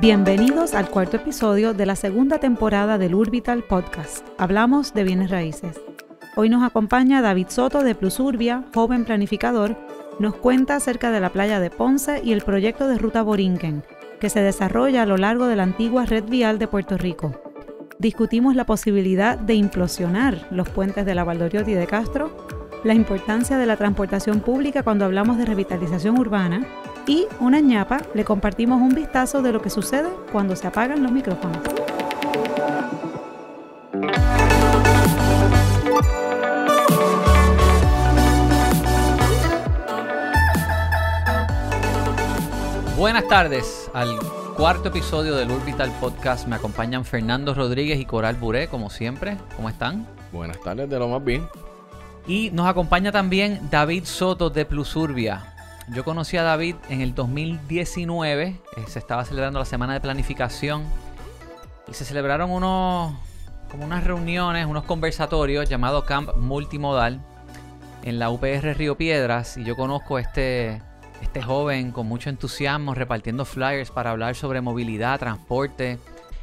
Bienvenidos al cuarto episodio de la segunda temporada del Urbital Podcast. Hablamos de bienes raíces. Hoy nos acompaña David Soto de Plusurbia, joven planificador. Nos cuenta acerca de la playa de Ponce y el proyecto de Ruta Borinquen, que se desarrolla a lo largo de la antigua red vial de Puerto Rico. Discutimos la posibilidad de implosionar los puentes de la Valdoriotti de Castro, la importancia de la transportación pública cuando hablamos de revitalización urbana y una ñapa le compartimos un vistazo de lo que sucede cuando se apagan los micrófonos. Buenas tardes al cuarto episodio del Urbital Podcast. Me acompañan Fernando Rodríguez y Coral Buré, como siempre. ¿Cómo están? Buenas tardes, de lo más bien. Y nos acompaña también David Soto de Plusurbia. Yo conocí a David en el 2019. eh, se estaba celebrando la semana de planificación. Y se celebraron unos. como unas reuniones, unos conversatorios llamados Camp Multimodal en la UPR Río Piedras. Y yo conozco a este, este joven con mucho entusiasmo repartiendo flyers para hablar sobre movilidad, transporte,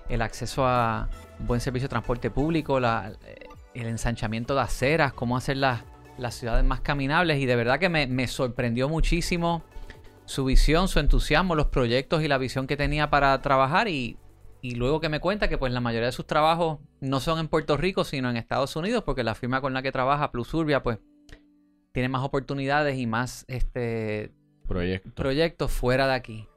el acceso a buen servicio de transporte público, la, el ensanchamiento de aceras, cómo hacer las, ciudades más caminables. Y de verdad que me, me sorprendió muchísimo su visión, su entusiasmo, los proyectos y la visión que tenía para trabajar. Y, y luego que me cuenta que pues la mayoría de sus trabajos no son en Puerto Rico, sino en Estados Unidos, porque la firma con la que trabaja, Plusurbia, pues tiene más oportunidades y más este, Proyecto. proyectos fuera de aquí.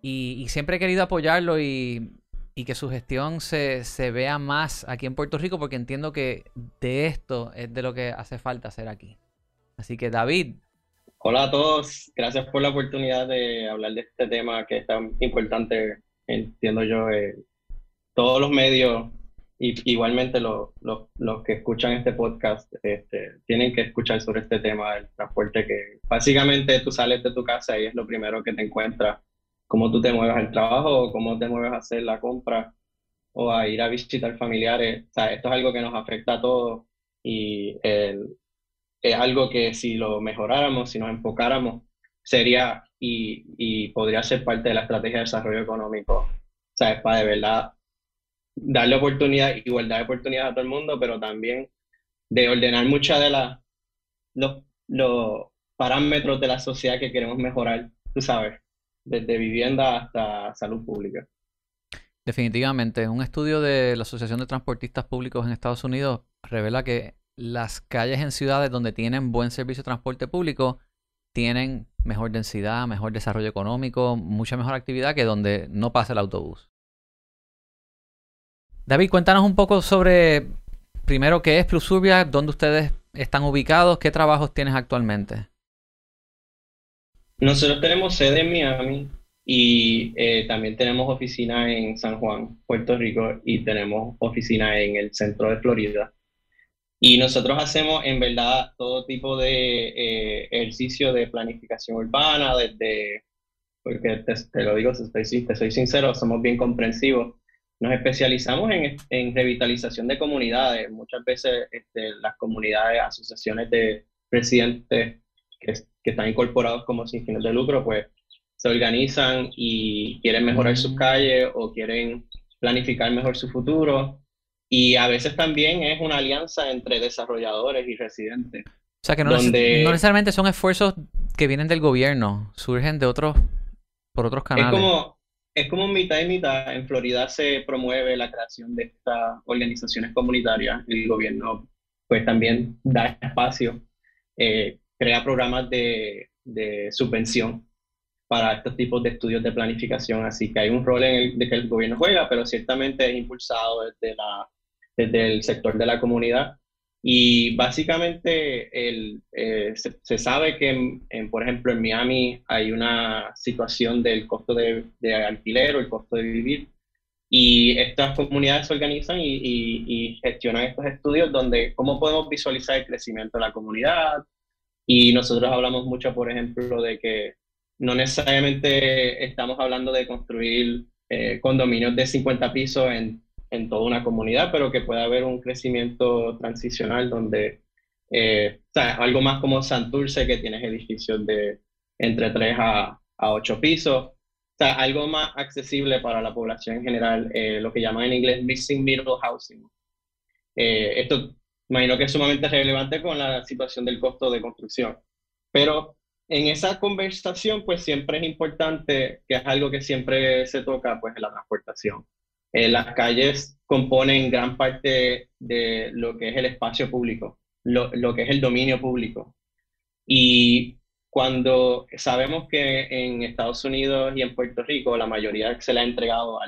Y, y siempre he querido apoyarlo y, y que su gestión se, se vea más aquí en Puerto Rico porque entiendo que de esto es de lo que hace falta hacer aquí. Así que David, Hola a todos, gracias por la oportunidad de hablar de este tema que es tan importante, entiendo yo, eh, todos los medios y igualmente los, los, que escuchan este podcast este, tienen que escuchar sobre este tema del transporte que básicamente tú sales de tu casa y es lo primero que te encuentras, cómo tú te mueves al trabajo o cómo te mueves a hacer la compra o a ir a visitar familiares, o sea, esto es algo que nos afecta a todos y el, es algo que si lo mejoráramos, si nos enfocáramos, sería y, y podría ser parte de la estrategia de desarrollo económico, ¿sabes? Para de verdad darle oportunidad, igualdad de oportunidades a todo el mundo, pero también de ordenar muchas de las los, los parámetros de la sociedad que queremos mejorar, tú sabes, desde vivienda hasta salud pública. definitivamente, un estudio de la Asociación de Transportistas Públicos en Estados Unidos revela que las calles en ciudades donde tienen buen servicio de transporte público tienen mejor densidad, mejor desarrollo económico, mucha mejor actividad que donde no pasa el autobús. David, cuéntanos un poco sobre, primero, qué es Plusurbia, dónde ustedes están ubicados, qué trabajos tienes actualmente. Nosotros tenemos sede en Miami y eh, también tenemos oficina en San Juan, Puerto Rico, y tenemos oficina en el centro de Florida. Y nosotros hacemos en verdad todo tipo de eh, ejercicio de planificación urbana, desde, porque te, lo digo, te soy, sincero, somos bien comprensivos. Nos especializamos en, en revitalización de comunidades. Muchas veces este, las comunidades, asociaciones de residentes que, que están incorporados como sin fines de lucro, pues se organizan y quieren mejorar sus calles o quieren planificar mejor su futuro. Y a veces también es una alianza entre desarrolladores y residentes. O sea que no, Donde- no necesariamente son esfuerzos que vienen del gobierno, surgen de otros, por otros Es canales. como, es como mitad y mitad. En Florida se promueve la creación de estas organizaciones comunitarias. El gobierno pues también da espacio, eh, crea programas de, de subvención para estos tipos de estudios de planificación. Así que hay un rol en el, de que el gobierno juega, pero ciertamente es impulsado desde la, desde el sector de la comunidad. Y básicamente el, eh, se, se sabe que, en, en, por ejemplo, en Miami hay una situación del costo de, de alquiler o el costo de vivir. Y estas comunidades se organizan y, y, y gestionan estos estudios donde cómo podemos visualizar el crecimiento de la comunidad. Y nosotros hablamos mucho, por ejemplo, de que no necesariamente estamos hablando de construir eh, condominios de 50 pisos en, en, toda una comunidad, pero que pueda haber un crecimiento transicional donde, eh, o sea, algo más como Santurce, que tienes edificios de entre 3 a, a 8 pisos, sea, algo más accesible para la población en general, eh, lo que llaman en inglés missing middle housing. Eh, esto imagino que es sumamente relevante con la situación del costo de construcción. Pero en esa conversación, pues siempre es importante, que es algo que siempre se toca, pues la transportación. Eh, las calles componen gran parte de lo que es el espacio público, lo, lo que es el dominio público. Y cuando sabemos que en Estados Unidos y en Puerto Rico la mayoría se le ha entregado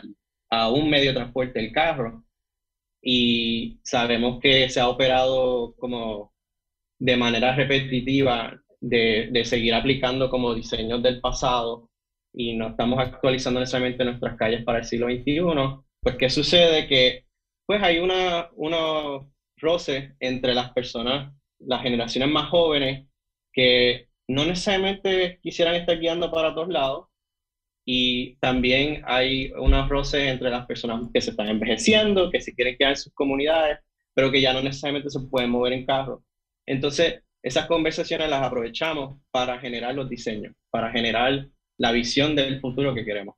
a un medio de transporte el carro y sabemos que se ha operado como de manera repetitiva de, de seguir aplicando como diseños del pasado y no estamos actualizando necesariamente nuestras calles para el siglo XXI, pues ¿qué sucede? Que pues hay una, unos roces entre las personas, las generaciones más jóvenes, que no necesariamente quisieran estar guiando para todos lados. Y también hay unos roces entre las personas que se están envejeciendo, que se quieren quedar en sus comunidades, pero que ya no necesariamente se pueden mover en carro. Entonces, esas conversaciones las aprovechamos para generar los diseños, para generar la visión del futuro que queremos.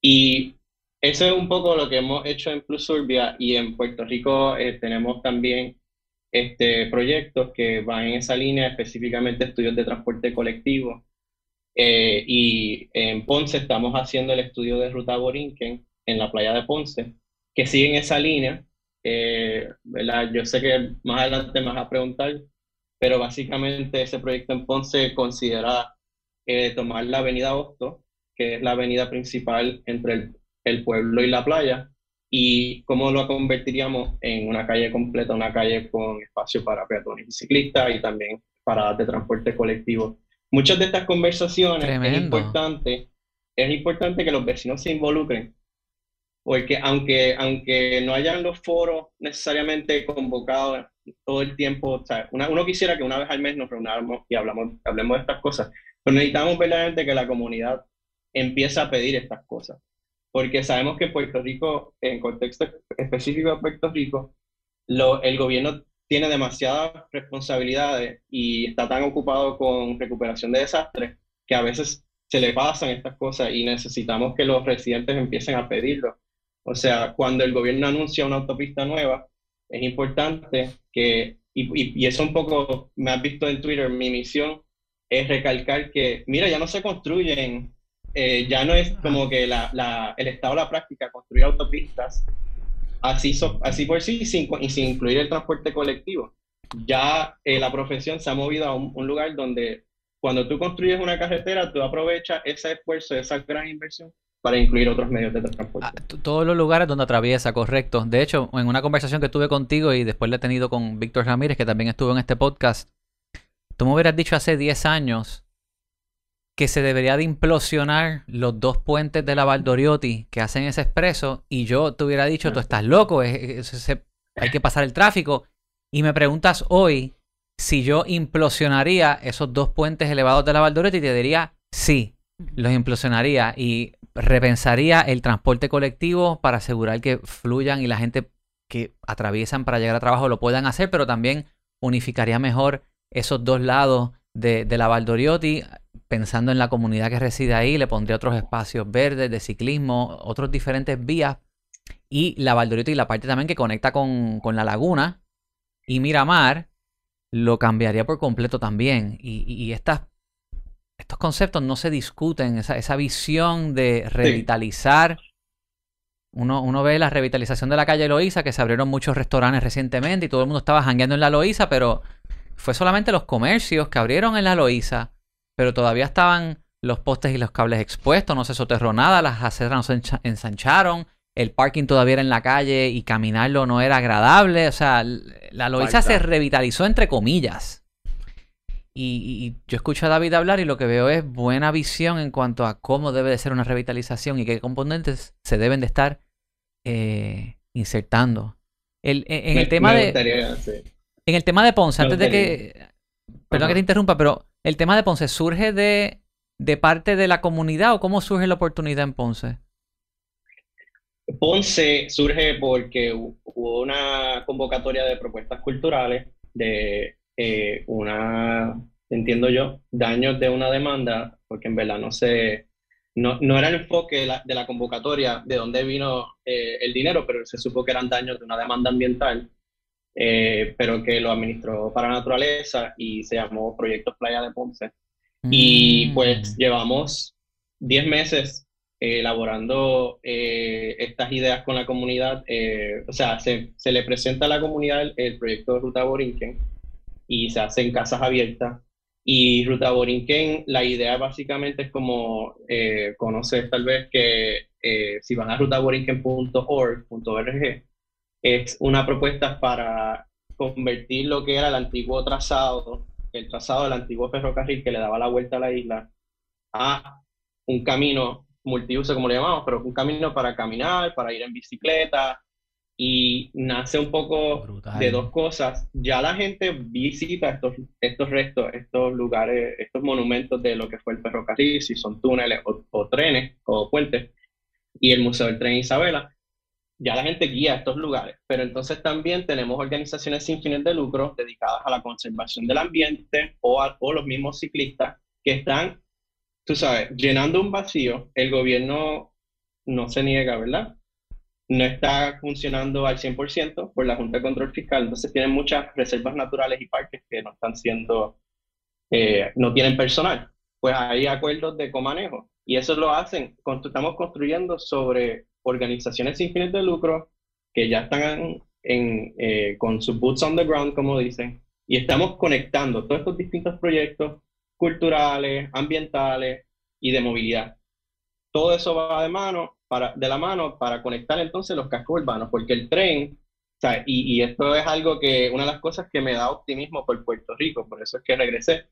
Y eso es un poco lo que hemos hecho en Plus Urbia y en Puerto Rico eh, tenemos también este, proyectos que van en esa línea, específicamente estudios de transporte colectivo. Eh, y en Ponce estamos haciendo el estudio de ruta Borinquen en la playa de Ponce, que sigue en esa línea. Eh, Yo sé que más adelante me vas a preguntar, pero básicamente ese proyecto en Ponce considera eh, tomar la avenida Hosto, que es la avenida principal entre el, el pueblo y la playa, y cómo lo convertiríamos en una calle completa, una calle con espacio para peatones y ciclistas y también paradas de transporte colectivo. Muchas de estas conversaciones es importante, es importante que los vecinos se involucren, porque aunque, aunque no hayan los foros necesariamente convocados todo el tiempo, o sea, uno quisiera que una vez al mes nos reunamos y hablamos, hablemos de estas cosas, pero necesitamos verdaderamente que la comunidad empiece a pedir estas cosas porque sabemos que Puerto Rico, en contexto específico de Puerto Rico, lo, el gobierno tiene demasiadas responsabilidades y está tan ocupado con recuperación de desastres que a veces se le pasan estas cosas y necesitamos que los residentes empiecen a pedirlo. O sea, cuando el gobierno anuncia una autopista nueva, es importante que, y, y, eso un poco me has visto en Twitter, mi misión es recalcar que, mira, ya no se construyen eh, ya no es como que la, la, el estado la práctica construir autopistas así, así por sí sin, sin incluir el transporte colectivo. Ya eh, la profesión se ha movido a un, lugar donde cuando tú construyes una carretera, tú aprovechas ese esfuerzo, esa gran inversión para incluir otros medios de transporte. Ah, todos los lugares donde atraviesa, correcto. De hecho, en una conversación que tuve contigo y después la he tenido con Víctor Ramírez, que también estuvo en este podcast, tú me hubieras dicho hace 10 años que se debería de implosionar los dos puentes de la Valdoriotti que hacen ese expreso y yo te hubiera dicho, tú estás loco, es, hay que pasar el tráfico. Y me preguntas hoy si yo implosionaría esos dos puentes elevados de la Valdoriotti y te diría, sí, los implosionaría y repensaría el transporte colectivo para asegurar que fluyan y la gente que atraviesan para llegar a trabajo lo puedan hacer, pero también unificaría mejor esos dos lados de, de la Valdoriotti pensando en la comunidad que reside ahí, le pondría otros espacios verdes de ciclismo, otros diferentes vías. Y la Valdoriotti y la parte también que conecta con, la laguna y Miramar, lo cambiaría por completo también. Y, estas, estos conceptos no se discuten, esa, esa visión de revitalizar. Uno, uno, ve la revitalización de la calle Loíza, que se abrieron muchos restaurantes recientemente y todo el mundo estaba jangueando en la Loíza, pero fue solamente los comercios que abrieron en la Loíza pero todavía estaban los postes y los cables expuestos, no se soterró nada, las aceras no se ensancharon, el parking todavía era en la calle y caminarlo no era agradable, o sea, la Loiza se revitalizó entre comillas. Y, yo escucho a David hablar y lo que veo es buena visión en cuanto a cómo debe de ser una revitalización y qué componentes se deben de estar eh, insertando. El, en, el tema de... En el tema de Ponce, antes de que... Perdón que te interrumpa, pero el tema de Ponce surge de, parte de la comunidad o cómo surge la oportunidad en Ponce? Ponce surge porque hubo una convocatoria de propuestas culturales de eh, una, entiendo yo, daños de una demanda, porque en verdad no se, no, no era el enfoque de la, de la convocatoria de dónde vino eh, el dinero, pero se supo que eran daños de una demanda ambiental, eh, pero que lo administró para naturaleza y se llamó Proyecto Playa de Ponce. Y pues Mm. llevamos 10 meses eh, elaborando eh, estas ideas con la comunidad. eh, o sea, se, se le presenta a la comunidad el, el proyecto de Ruta Borinquen y se hacen casas abiertas. Y Ruta Borinquen, la idea básicamente es como eh, conoces tal vez que eh, si van a rutaborinquen.org, es una propuesta para convertir lo que era el antiguo trazado, el trazado del antiguo ferrocarril que le daba la vuelta a la isla, a un camino multiuso, como le llamamos, pero un camino para caminar, para ir en bicicleta, y nace un poco Brutal. de dos cosas. Ya la gente visita estos, estos restos, estos lugares, estos monumentos de lo que fue el ferrocarril, si son túneles o, o trenes o puentes, y el Museo del Tren Isabela. Ya la gente guía estos lugares, pero entonces también tenemos organizaciones sin fines de lucro dedicadas a la conservación del ambiente o, a- o los mismos ciclistas que están, tú sabes, llenando un vacío. El gobierno no se niega, ¿verdad? no está funcionando al 100% por la Junta de Control Fiscal, entonces tienen muchas reservas naturales y parques que no están siendo, eh, no tienen personal. Pues hay acuerdos de comanejo y eso lo hacen, estamos construyendo sobre organizaciones sin fines de lucro que ya están en, eh, con sus boots on the ground, como dicen, y estamos conectando todos estos distintos proyectos culturales, ambientales y de movilidad. Todo eso va de mano para, de la mano para conectar entonces los cascos urbanos, porque el tren, o sea, y, y esto es algo que, una de las cosas que me da optimismo por Puerto Rico, por eso es que regresé,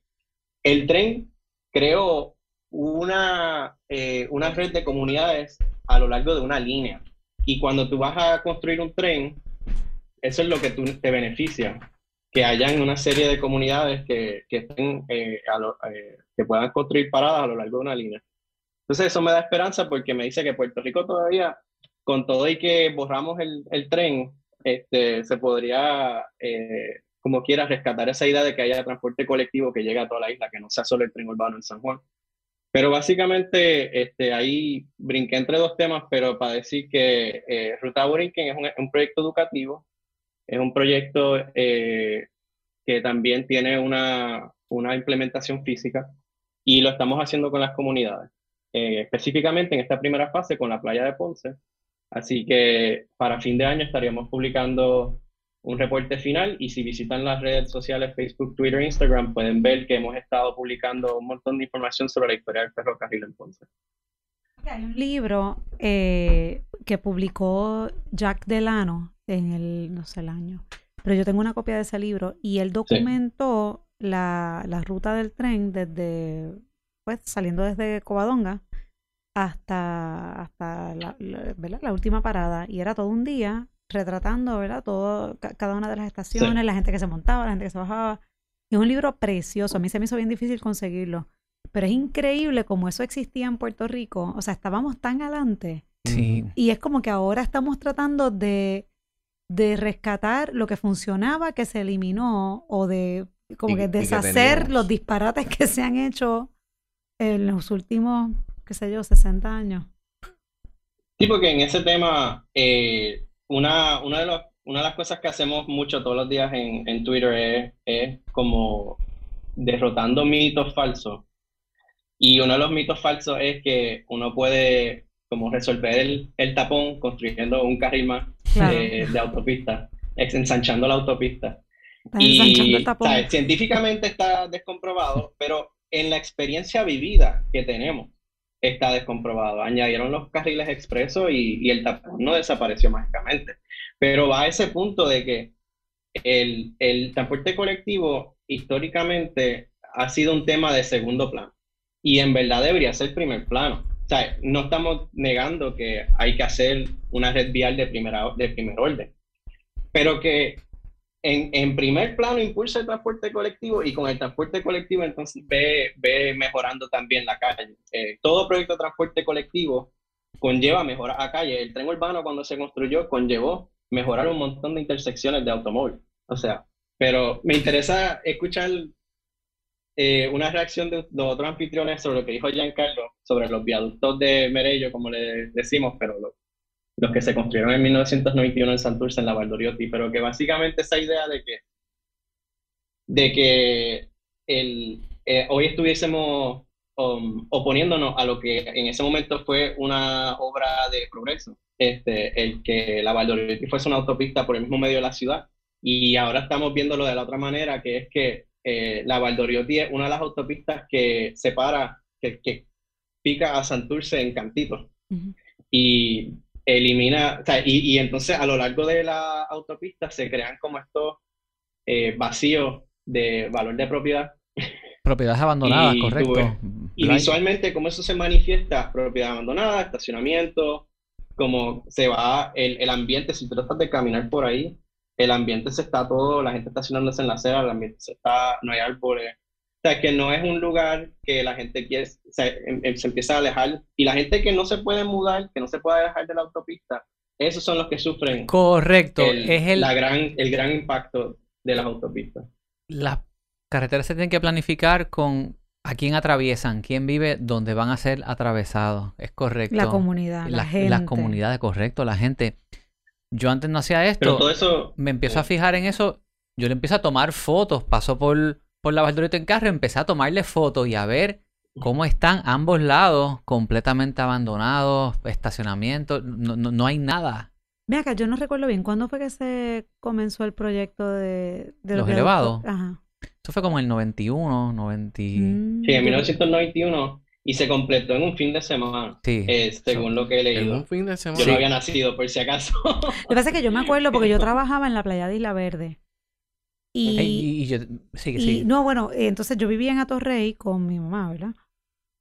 el tren creó una, eh, una red de comunidades a lo largo de una línea, y cuando tú vas a construir un tren, eso es lo que tú, te beneficia, que hayan una serie de comunidades que, que, estén, eh, eh, que puedan construir paradas a lo largo de una línea. Entonces eso me da esperanza porque me dice que Puerto Rico todavía, con todo y que borramos el, el tren, este, se podría, eh, como quiera, rescatar esa idea de que haya transporte colectivo que llegue a toda la isla, que no sea solo el tren urbano en San Juan. Pero básicamente este, ahí brinqué entre dos temas, pero para decir que eh, Ruta Borinquen es un, un proyecto educativo, es un proyecto eh, que también tiene una, una implementación física y lo estamos haciendo con las comunidades eh, específicamente en esta primera fase con la playa de Ponce. Así que para fin de año estaríamos publicando un reporte final y si visitan las redes sociales Facebook, Twitter, Instagram, pueden ver que hemos estado publicando un montón de información sobre la historia del ferrocarril en Ponce. Hay un libro eh, que publicó Jack Delano en el, no sé el año, pero yo tengo una copia de ese libro y él documentó la, la ruta del tren desde, pues, saliendo desde Covadonga hasta, hasta la, la- la última parada y era todo un día retratando, ¿verdad? Todo, ca- cada una de las estaciones, la gente que se montaba, la gente que se bajaba. Es un libro precioso, a mí se me hizo bien difícil conseguirlo. Pero es increíble como eso existía en Puerto Rico. O sea, estábamos tan adelante. Sí. Y es como que ahora estamos tratando de, de rescatar lo que funcionaba, que se eliminó, o de como Y- que deshacer los disparates que se han hecho en los últimos, qué sé yo, 60 años. Sí, porque en ese tema, eh, una, una, de los- una de las cosas que hacemos mucho todos los días en, en Twitter es, es como derrotando mitos falsos. Y uno de los mitos falsos es que uno puede como resolver el, el tapón construyendo un carril más Claro. de, de autopista, ensanchando la autopista. Y el tapón. científicamente está descomprobado, pero en la experiencia vivida que tenemos está descomprobado. Añadieron los carriles expresos y, y el tapón no desapareció mágicamente. Pero va a ese punto de que el, el transporte colectivo históricamente ha sido un tema de segundo plano y en verdad debería ser primer plano. O sea, no estamos negando que hay que hacer una red vial de, primera, de primer orden, pero que en, primer plano impulsa el transporte colectivo y con el transporte colectivo entonces ve, ve mejorando también la calle. Eh, todo proyecto de transporte colectivo conlleva mejorar a calle. El tren urbano cuando se construyó conllevó mejorar un montón de intersecciones de automóvil. O sea, pero me interesa escuchar eh, una reacción de los otros anfitriones sobre lo que dijo Giancarlo, sobre los viaductos de Merello, como le decimos, pero los que se construyeron en 1991 en Santurce, en la Valdoriotti, pero que básicamente esa idea de que, de que el, eh, hoy estuviésemos um, oponiéndonos a lo que en ese momento fue una obra de progreso, este, el que la Valdoriotti fuese una autopista por el mismo medio de la ciudad, y ahora estamos viéndolo de la otra manera, que es que eh, la Valdoriotti es una de las autopistas que separa, que, que pica a Santurce en Cantito. Y elimina, o sea, y, y, entonces a lo largo de la autopista se crean como estos eh, vacíos de valor de propiedad. Propiedades abandonadas, correcto. y visualmente, cómo eso se manifiesta, propiedad abandonada, estacionamiento, como se va el, el ambiente, si tratas de caminar por ahí, el ambiente se está todo, la gente estacionándose en la acera, el ambiente se está, no hay árboles. O sea, que no es un lugar que la gente quiere, em, em, se empieza a alejar. Y la gente que no se puede mudar, que no se puede alejar de la autopista, esos son los que sufren. Correcto, es el, la gran, el gran impacto de las autopistas. Las carreteras se tienen que planificar con a quién atraviesan, quién vive, dónde van a ser atravesados. Es correcto. La comunidad, la, gente. Las comunidades, correcto, la gente. Yo antes no hacía esto. todo eso, me empiezo a fijar en eso. Yo le empiezo a tomar fotos. Paso por, por la Valdorito en carro, empecé a tomarle fotos y a ver cómo están ambos lados completamente abandonados, estacionamiento, no, no, no hay nada. Ve acá, yo no recuerdo bien, ¿cuándo fue que se comenzó el proyecto de, de los, elevados? Ajá. Eso fue como en el 91, 90... Mm, sí, en 1991 y se completó en un fin de semana, sí, eh, según lo que he leído. En un fin de semana. Yo no había nacido, por si acaso. Lo que pasa es que yo me acuerdo porque yo trabajaba en la playa de Isla Verde. Y, y, yo, sí, sí. no, bueno, eh, entonces yo vivía en Atorrey con mi mamá, ¿verdad?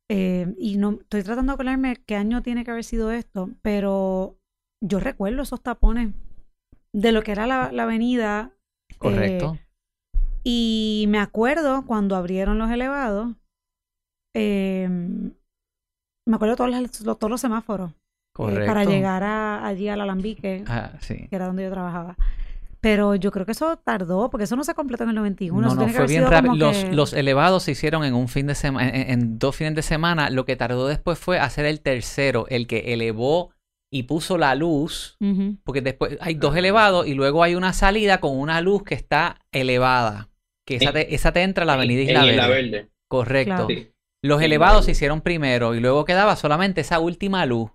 Eh, y no estoy tratando de acordarme qué año tiene que haber sido esto, pero yo recuerdo esos tapones de lo que era la, la avenida. Correcto. y me acuerdo cuando abrieron los elevados, Em, me acuerdo todos los, todos los semáforos. Eh, para llegar a, allí al Alambique, ah, que era donde yo trabajaba. Pero yo creo que eso tardó, porque eso no se completó en el 91. No, no, fue bien rápido. Los, los, elevados se hicieron en un fin de semana, en, dos fines de semana. Lo que tardó después fue hacer el tercero, el que elevó y puso la luz, porque después hay dos elevados y luego hay una salida con una luz que está elevada, que esa te, esa te entra a la avenida Isla Verde. Correcto. Los elevados se hicieron primero y luego quedaba solamente esa última luz.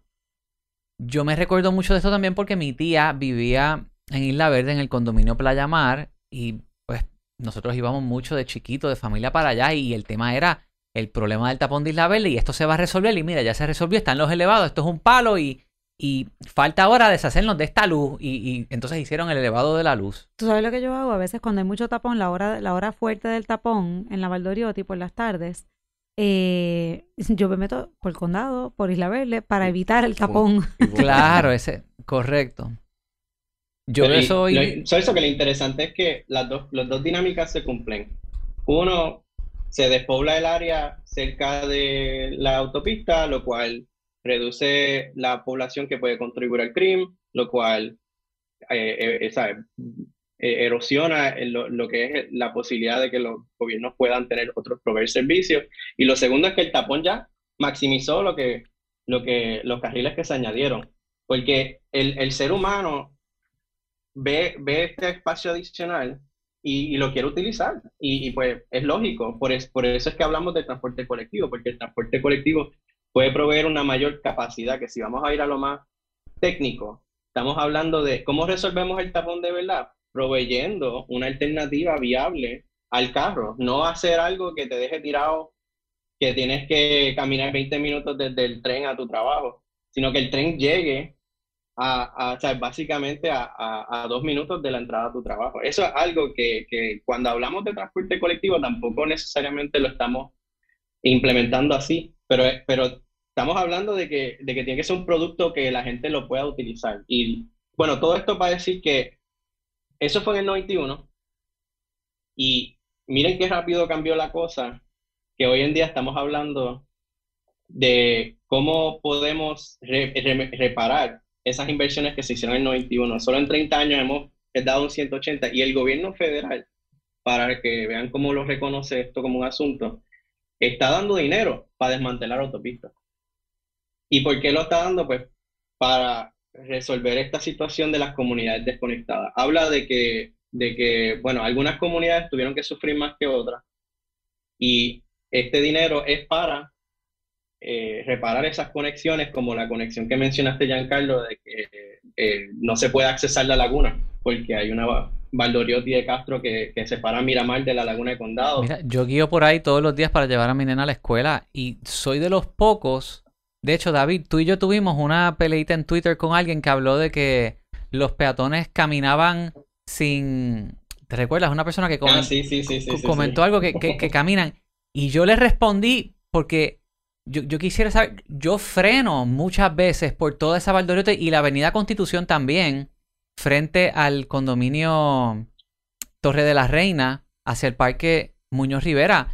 Yo me recuerdo mucho de esto también porque mi tía vivía en Isla Verde, en el condominio Playa Mar, y pues nosotros íbamos mucho de chiquito, de familia para allá, y el tema era el problema del tapón de Isla Verde, y esto se va a resolver, y mira, ya se resolvió, están los elevados, esto es un palo, y, y falta ahora deshacernos de esta luz, y, entonces hicieron el elevado de la luz. ¿Tú sabes lo que yo hago? A veces cuando hay mucho tapón, la hora, la hora fuerte del tapón en la Valdoriotti por las tardes, eh, yo me meto por el condado, por Isla Verde, para evitar el tapón. Claro, ese, correcto. Yo soy... eso que lo interesante es que las dos, las dos dinámicas se cumplen. Uno, se despobla el área cerca de la autopista, lo cual reduce la población que puede contribuir al crimen, lo cual eh, eh, eh, erosiona lo, que es la posibilidad de que los gobiernos puedan tener otros proveer servicios. Y lo segundo es que el tapón ya maximizó lo que, lo que, los carriles que se añadieron, porque el, el ser humano ve, ve este espacio adicional y, lo quiere utilizar. Y, pues es lógico, por, es, por eso es que hablamos de transporte colectivo, porque el transporte colectivo puede proveer una mayor capacidad, que si vamos a ir a lo más técnico, estamos hablando de cómo resolvemos el tapón de verdad proveyendo una alternativa viable al carro, no hacer algo que te deje tirado, que tienes que caminar 20 minutos desde el tren a tu trabajo, sino que el tren llegue a, a básicamente a, a, dos minutos de la entrada a tu trabajo. Eso es algo que, que, cuando hablamos de transporte colectivo tampoco necesariamente lo estamos implementando así, pero, pero estamos hablando de que, de que tiene que ser un producto que la gente lo pueda utilizar. Y bueno, todo esto para decir que eso fue en el 91. Y miren qué rápido cambió la cosa, que hoy en día estamos hablando de cómo podemos reparar esas inversiones que se hicieron en el 91. Solo en 30 años hemos dado un 180 y el gobierno federal, para que vean cómo lo reconoce esto como un asunto, está dando dinero para desmantelar autopistas. ¿Y por qué lo está dando? Pues para resolver esta situación de las comunidades desconectadas. Habla de que, de que, bueno, algunas comunidades tuvieron que sufrir más que otras y este dinero es para eh, reparar esas conexiones, como la conexión que mencionaste, Giancarlo, de que eh, no se puede accesar la laguna, porque hay una Valdoriotti de Castro que, que separa Miramar de la laguna de Condado. Mira, yo guío por ahí todos los días para llevar a mi nena a la escuela y soy de los pocos. De hecho, David, tú y yo tuvimos una peleita en Twitter con alguien que habló de que los peatones caminaban sin. ¿Te recuerdas? Una persona que ah, sí, sí, sí, comentó algo que, que, que, caminan. Y yo le respondí porque yo, yo, quisiera saber. Yo freno muchas veces por toda esa Valdoriotti y la Avenida Constitución también frente al condominio Torre de la Reina hacia el parque Muñoz Rivera.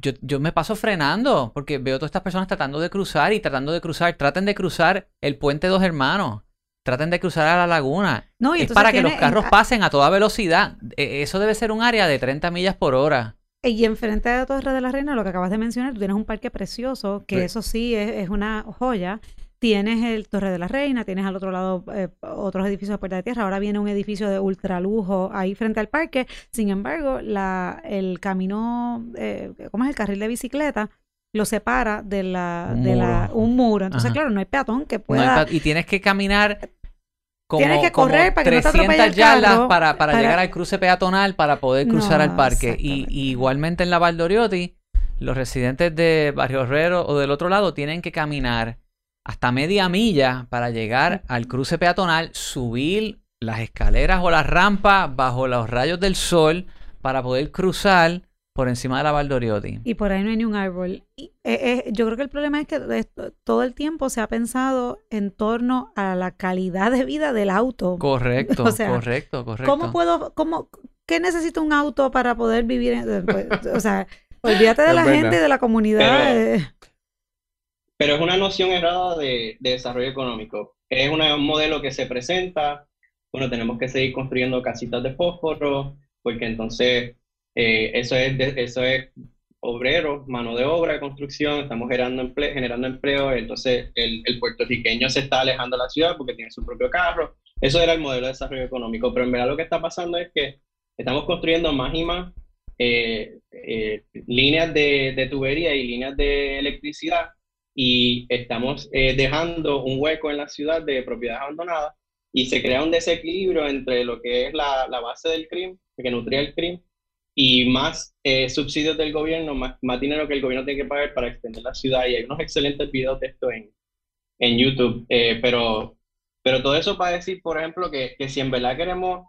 Yo, yo, me paso frenando porque veo todas estas personas tratando de cruzar y tratando de cruzar. Traten de cruzar el puente Dos Hermanos. Traten de cruzar a la laguna. No, es para que los carros pasen a toda velocidad. E, eso debe ser un área de 30 millas por hora. Y enfrente de Torre de la Reina, lo que acabas de mencionar, tú tienes un parque precioso, que eso sí es, es, una joya, Tienes el Torre de la Reina, tienes al otro lado eh, otros edificios de Puerta de Tierra, ahora viene un edificio de ultralujo ahí frente al parque. Sin embargo, la, el camino, eh, ¿cómo es el carril de bicicleta? Lo separa de la, un, de muro. La, un muro. Entonces, claro, no hay peatón que pueda. y tienes que caminar como, tienes que correr para que 300 no yardas para, para, llegar al cruce peatonal para poder cruzar al parque. Y, y, igualmente en la Valdoriotti, los residentes de Barrio Herrero o del otro lado tienen que caminar hasta media milla para llegar al cruce peatonal, subir las escaleras o las rampas bajo los rayos del sol para poder cruzar por encima de la Valdoriotti. Y por ahí no hay ni un árbol. Eh, eh, yo creo que el problema es que todo el tiempo se ha pensado en torno a la calidad de vida del auto. Correcto, correcto, correcto. ¿Cómo puedo, cómo, qué necesita un auto para poder vivir? Pues, o sea, olvídate de la gente, de la comunidad. Eh. Pero es una noción errada de, desarrollo económico. Es un modelo que se presenta, bueno, tenemos que seguir construyendo casitas de fósforo, porque entonces eh, eso, es eso es obrero, mano de obra de construcción, estamos generando empleo, generando empleo entonces el, puertorriqueño se está alejando de la ciudad porque tiene su propio carro. Eso era el modelo de desarrollo económico, pero en verdad lo que está pasando es que estamos construyendo más y más eh, eh, líneas de, de tubería y líneas de electricidad y estamos dejando un hueco en la ciudad de propiedades abandonadas y se crea un desequilibrio entre lo que es la, la base del crimen, que nutría el crimen, y más eh, subsidios del gobierno, más, más dinero que el gobierno tiene que pagar para extender la ciudad. Y hay unos excelentes videos de esto en, en YouTube. Eh, pero, pero todo eso para decir, por ejemplo, que, que si en verdad queremos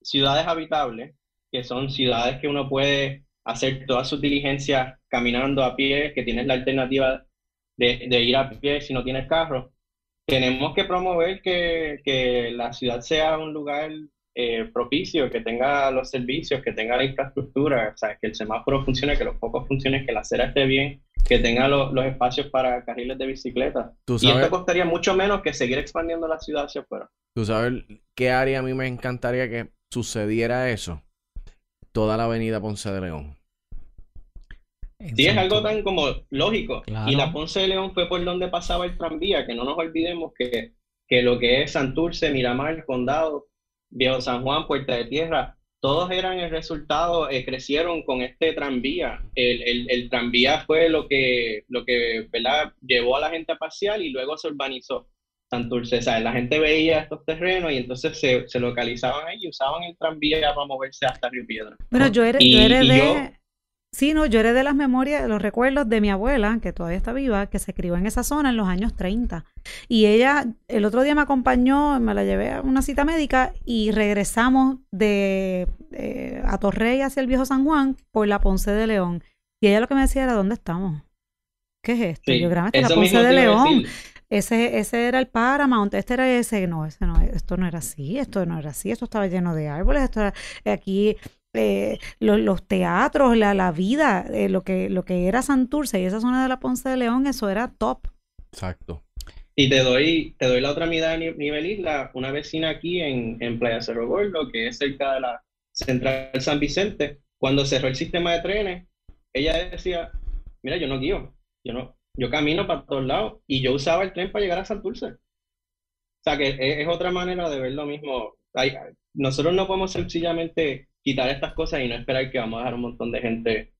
ciudades habitables, que son ciudades que uno puede hacer todas sus diligencias caminando a pie, que tienes la alternativa de, ir a pie si no tienes carro. Tenemos que promover que, que la ciudad sea un lugar eh, propicio, que tenga los servicios, que tenga la infraestructura, o sea, que el semáforo funcione, que los focos funcionen, que la acera esté bien, que tenga los espacios para carriles de bicicleta. y esto costaría mucho menos que seguir expandiendo la ciudad hacia afuera. ¿Tú sabes qué área a mí me encantaría que sucediera eso? Toda la avenida Ponce de León. Sí, es algo tan como lógico. Y la Ponce de León fue por donde pasaba el tranvía, que no nos olvidemos que, que lo que es Santurce, Miramar, Condado, Viejo San Juan, Puerta de Tierra, todos eran el resultado, eh, crecieron con este tranvía. El, el, el, tranvía fue lo que, lo que ¿verdad? llevó a la gente a pasear y luego se urbanizó Santurce. O sea, la gente veía estos terrenos y entonces se, se localizaban ahí y usaban el tranvía para moverse hasta Río Piedra. Bueno, yo era, yo era de... Sí, no, yo era de las memorias, de los recuerdos de mi abuela, que todavía está viva, que se crió en esa zona en los años 30. Y ella, el otro día me acompañó, me la llevé a una cita médica y regresamos de eh, a Torrey hacia el Viejo San Juan por la Ponce de León. Y ella lo que me decía era, ¿dónde estamos? ¿Qué es esto? yo grabé la Ponce de León. Ese, ese era el Paramount, este era ese, no, ese no, esto no era así, esto no era así, esto estaba lleno de árboles, esto era, aquí eh, los, teatros, la, la vida, eh, lo, que, lo que era Santurce y esa zona de la Ponce de León, eso era top. Exacto. Y te doy, te doy la otra mitad de nivel isla, una vecina aquí en, en Playa Cerro Gordo, que es cerca de la Central San Vicente, cuando cerró el sistema de trenes, ella decía, mira, yo no guío, yo no, yo camino para todos lados y yo usaba el tren para llegar a Santurce. O sea que es, otra manera de ver lo mismo. nosotros no podemos sencillamente quitar estas cosas y no esperar que vamos a dejar un montón de gente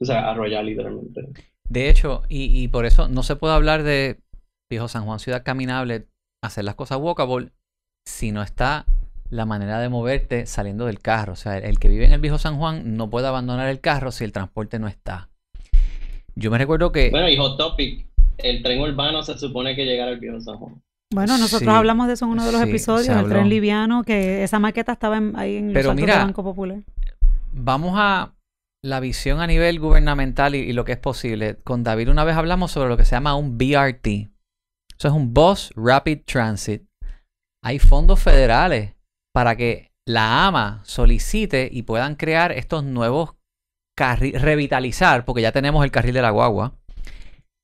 o sea, arrollar literalmente. De hecho, y, y por eso no se puede hablar de Viejo San Juan Ciudad Caminable, hacer las cosas walkable, si no está la manera de moverte saliendo del carro. O sea, el que vive en el viejo San Juan no puede abandonar el carro si el transporte no está. Yo me recuerdo que... Bueno, y Hot Topic, el tren urbano se supone que llegará al viejo San Juan. Bueno, nosotros hablamos de eso en uno de los episodios, el tren liviano, que esa maqueta estaba ahí en Pero mira, Banco Popular. Vamos a la visión a nivel gubernamental y, y, lo que es posible. Con David una vez hablamos sobre lo que se llama un BRT. Eso es un Bus Rapid Transit. Hay fondos federales para que la AMA solicite y puedan crear estos nuevos carriles, revitalizar, porque ya tenemos el carril de la guagua,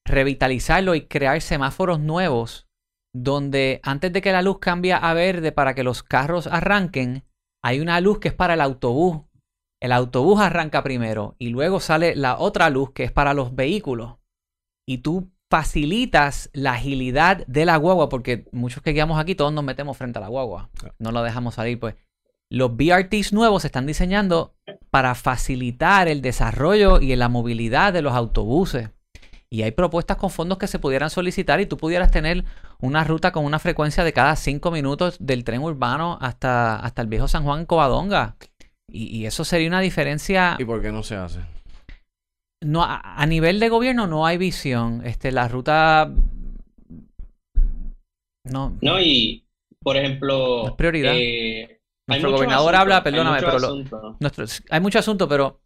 revitalizarlo y crear semáforos nuevos donde antes de que la luz cambie a verde para que los carros arranquen, hay una luz que es para el autobús. El autobús arranca primero y luego sale la otra luz que es para los vehículos. Y tú facilitas la agilidad de la guagua, porque muchos que guiamos aquí todos nos metemos frente a la guagua, no la dejamos salir, pues. Los BRTs nuevos se están diseñando para facilitar el desarrollo y la movilidad de los autobuses. Y hay propuestas con fondos que se pudieran solicitar y tú pudieras tener una ruta con una frecuencia de cada cinco minutos del tren urbano hasta, hasta el viejo San Juan Covadonga. Y, y eso sería una diferencia. ¿Y por qué no se hace? no, a, nivel de gobierno no hay visión. Este, la ruta. No. No, y por ejemplo. es prioridad. Eh, nuestro gobernador habla, perdóname, pero hay mucho asunto, pero.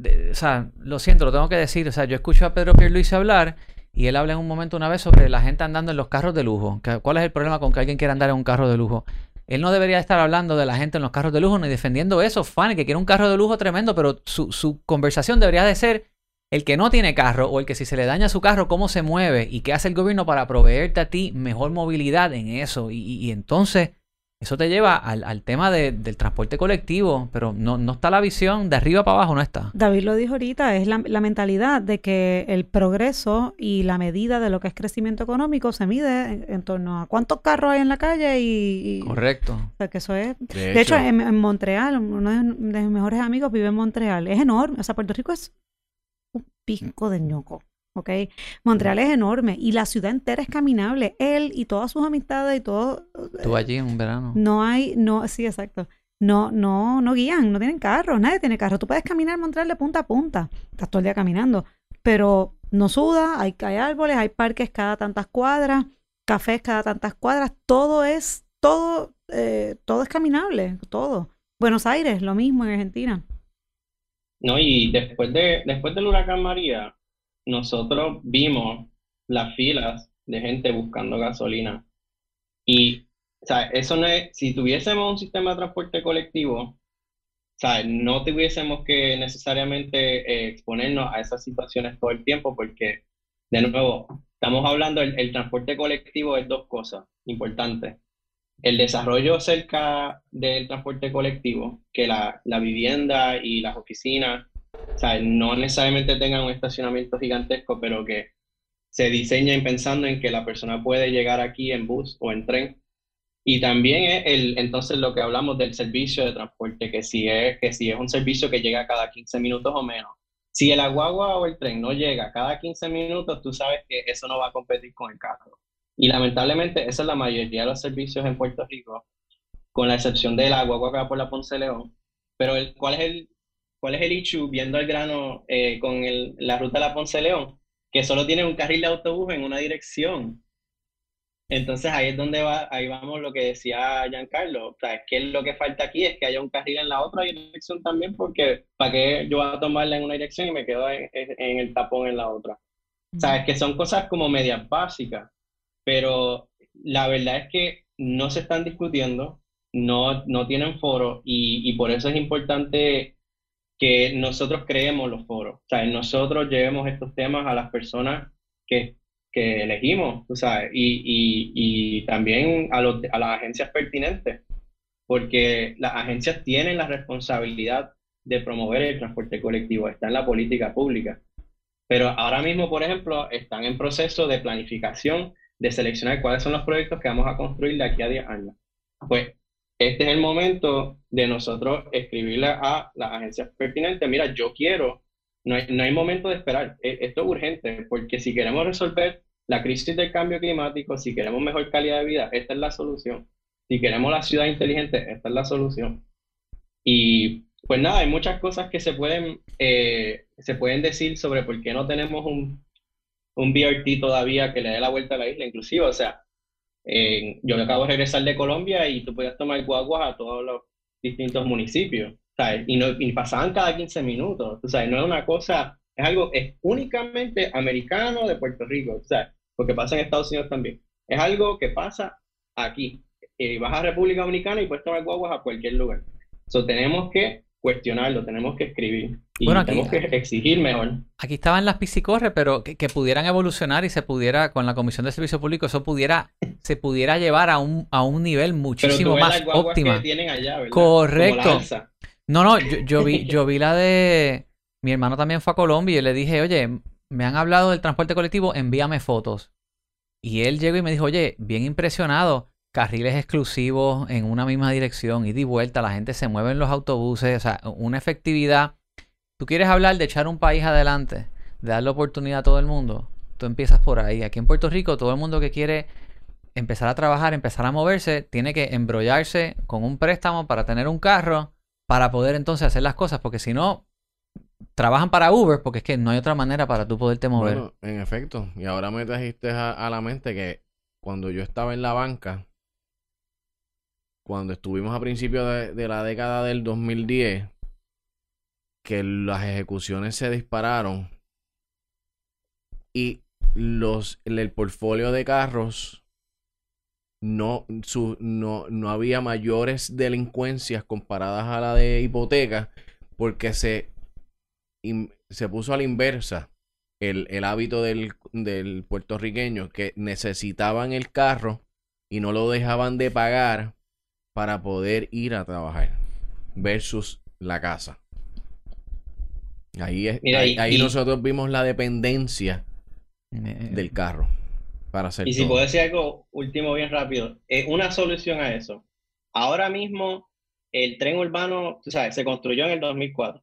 O sea, lo siento, lo tengo que decir. O sea, yo escucho a Pedro Pierluisi hablar y él habla en un momento una vez sobre la gente andando en los carros de lujo. ¿Cuál es el problema con que alguien quiera andar en un carro de lujo? Él no debería estar hablando de la gente en los carros de lujo ni defendiendo eso. Fan, que quiere un carro de lujo tremendo, pero su, su, conversación debería de ser el que no tiene carro o el que si se le daña su carro, cómo se mueve y qué hace el gobierno para proveerte a ti mejor movilidad en eso. y entonces eso te lleva al, tema del transporte colectivo, pero no, no, está la visión de arriba para abajo, no está. David lo dijo ahorita, es la, mentalidad de que el progreso y la medida de lo que es crecimiento económico se mide en, torno a cuántos carros hay en la calle y... Correcto. O sea, que eso es... De, hecho, en, en, Montreal, uno de, mis mejores amigos vive en Montreal, es enorme, o sea, Puerto Rico es un pisco de ñoco. ¿Ok? Montreal es enorme y la ciudad entera es caminable. Él y todas sus amistades y todo. Tú allí en un verano. No hay, no, sí, exacto. No, no, no guían, no tienen carro, nadie tiene carro. Tú puedes caminar Montreal de punta a punta, estás todo el día caminando, pero no suda, hay, hay árboles, hay parques cada tantas cuadras, cafés cada tantas cuadras, todo es, todo, eh, todo es caminable, todo. Buenos Aires, lo mismo en Argentina. No, y después de, después del huracán María, nosotros vimos las filas de gente buscando gasolina. Y, o sea, eso no es, si tuviésemos un sistema de transporte colectivo, o sea, no tuviésemos que necesariamente eh, exponernos a esas situaciones todo el tiempo, porque, de nuevo, estamos hablando, el, el transporte colectivo es dos cosas importantes. El desarrollo cerca del transporte colectivo, que la, la vivienda y las oficinas o sea, no necesariamente tengan un estacionamiento gigantesco, pero que se diseñen pensando en que la persona puede llegar aquí en bus o en tren. Y también es entonces lo que hablamos del servicio de transporte, que si, es, que si es un servicio que llega cada 15 minutos o menos. Si el aguagua o el tren no llega cada 15 minutos, tú sabes que eso no va a competir con el carro. Y lamentablemente esa es la mayoría de los servicios en Puerto Rico, con la excepción del aguagua acá por la Ponce León. Pero el, ¿cuál es el ¿Cuál es el issue viendo el grano eh, con la ruta de la Ponce León? Que solo tiene un carril de autobús en una dirección. Entonces ahí es donde va, ahí vamos lo que decía Giancarlo. O sea, es que lo que falta aquí es que haya un carril en la otra dirección también, porque ¿para qué yo voy a tomarla en una dirección y me quedo en, el tapón en la otra? O sea, es que son cosas como medias básicas, pero la verdad es que no se están discutiendo, no, no tienen foro y por eso es importante que nosotros creemos los foros, o sea, nosotros llevemos estos temas a las personas que, que elegimos, tú sabes, y, y, y también a, los, a las agencias pertinentes, porque las agencias tienen la responsabilidad de promover el transporte colectivo, está en la política pública. Pero ahora mismo, por ejemplo, están en proceso de planificación, de seleccionar cuáles son los proyectos que vamos a construir de aquí a 10 años. Pues este es el momento de nosotros escribirle a las agencias pertinentes, mira, yo quiero, no hay, no hay momento de esperar, e, esto es urgente, porque si queremos resolver la crisis del cambio climático, si queremos mejor calidad de vida, esta es la solución. Si queremos la ciudad inteligente, esta es la solución. Y pues nada, hay muchas cosas que se pueden, eh, se pueden decir sobre por qué no tenemos un, un BRT todavía que le dé la vuelta a la isla, inclusive, o sea, yo acabo de regresar de Colombia y tú podías tomar guaguas a todos los distintos municipios. Y, no, y pasaban cada 15 minutos, ¿sabes? No es una cosa, es algo, es únicamente americano de Puerto Rico, ¿sabes? Porque pasa en Estados Unidos también. Es algo que pasa aquí. Y vas a República Dominicana y puedes tomar guaguas a cualquier lugar. So, tenemos que cuestionarlo, tenemos que escribir. Y tenemos que exigir mejor. Aquí estaban las piscicorres, pero que, pudieran evolucionar y se pudiera, con la Comisión de Servicio Público, eso pudiera, se pudiera llevar a un, a un nivel muchísimo más óptimo. Correcto. No, no, yo, yo, vi, yo vi la de. Mi hermano también fue a Colombia y le dije, oye, me han hablado del transporte colectivo, envíame fotos. Y él llegó y me dijo, oye, bien impresionado carriles exclusivos en una misma dirección, y de vuelta, la gente se mueve en los autobuses, o sea, una efectividad. Tú quieres hablar de echar un país adelante, de darle oportunidad a todo el mundo, tú empiezas por ahí. Aquí en Puerto Rico, todo el mundo que quiere empezar a trabajar, empezar a moverse, tiene que embrollarse con un préstamo para tener un carro, para poder entonces hacer las cosas, porque si no, trabajan para Uber, porque es que no hay otra manera para tú poderte mover. Bueno, en efecto, y ahora me trajiste a la mente que cuando yo estaba en la banca, cuando estuvimos a principios de, la década del 2010, que las ejecuciones se dispararon y los, el, portfolio de carros no, su, no, no, había mayores delincuencias comparadas a la de hipoteca porque se, se puso a la inversa el, el hábito del, del puertorriqueño que necesitaban el carro y no lo dejaban de pagar para poder ir a trabajar versus la casa. Ahí, es, ahí, nosotros vimos la dependencia eh, del carro para hacer Y si puedo decir algo último bien rápido, es una solución a eso. Ahora mismo el tren urbano, tú sabes, se construyó en el 2004.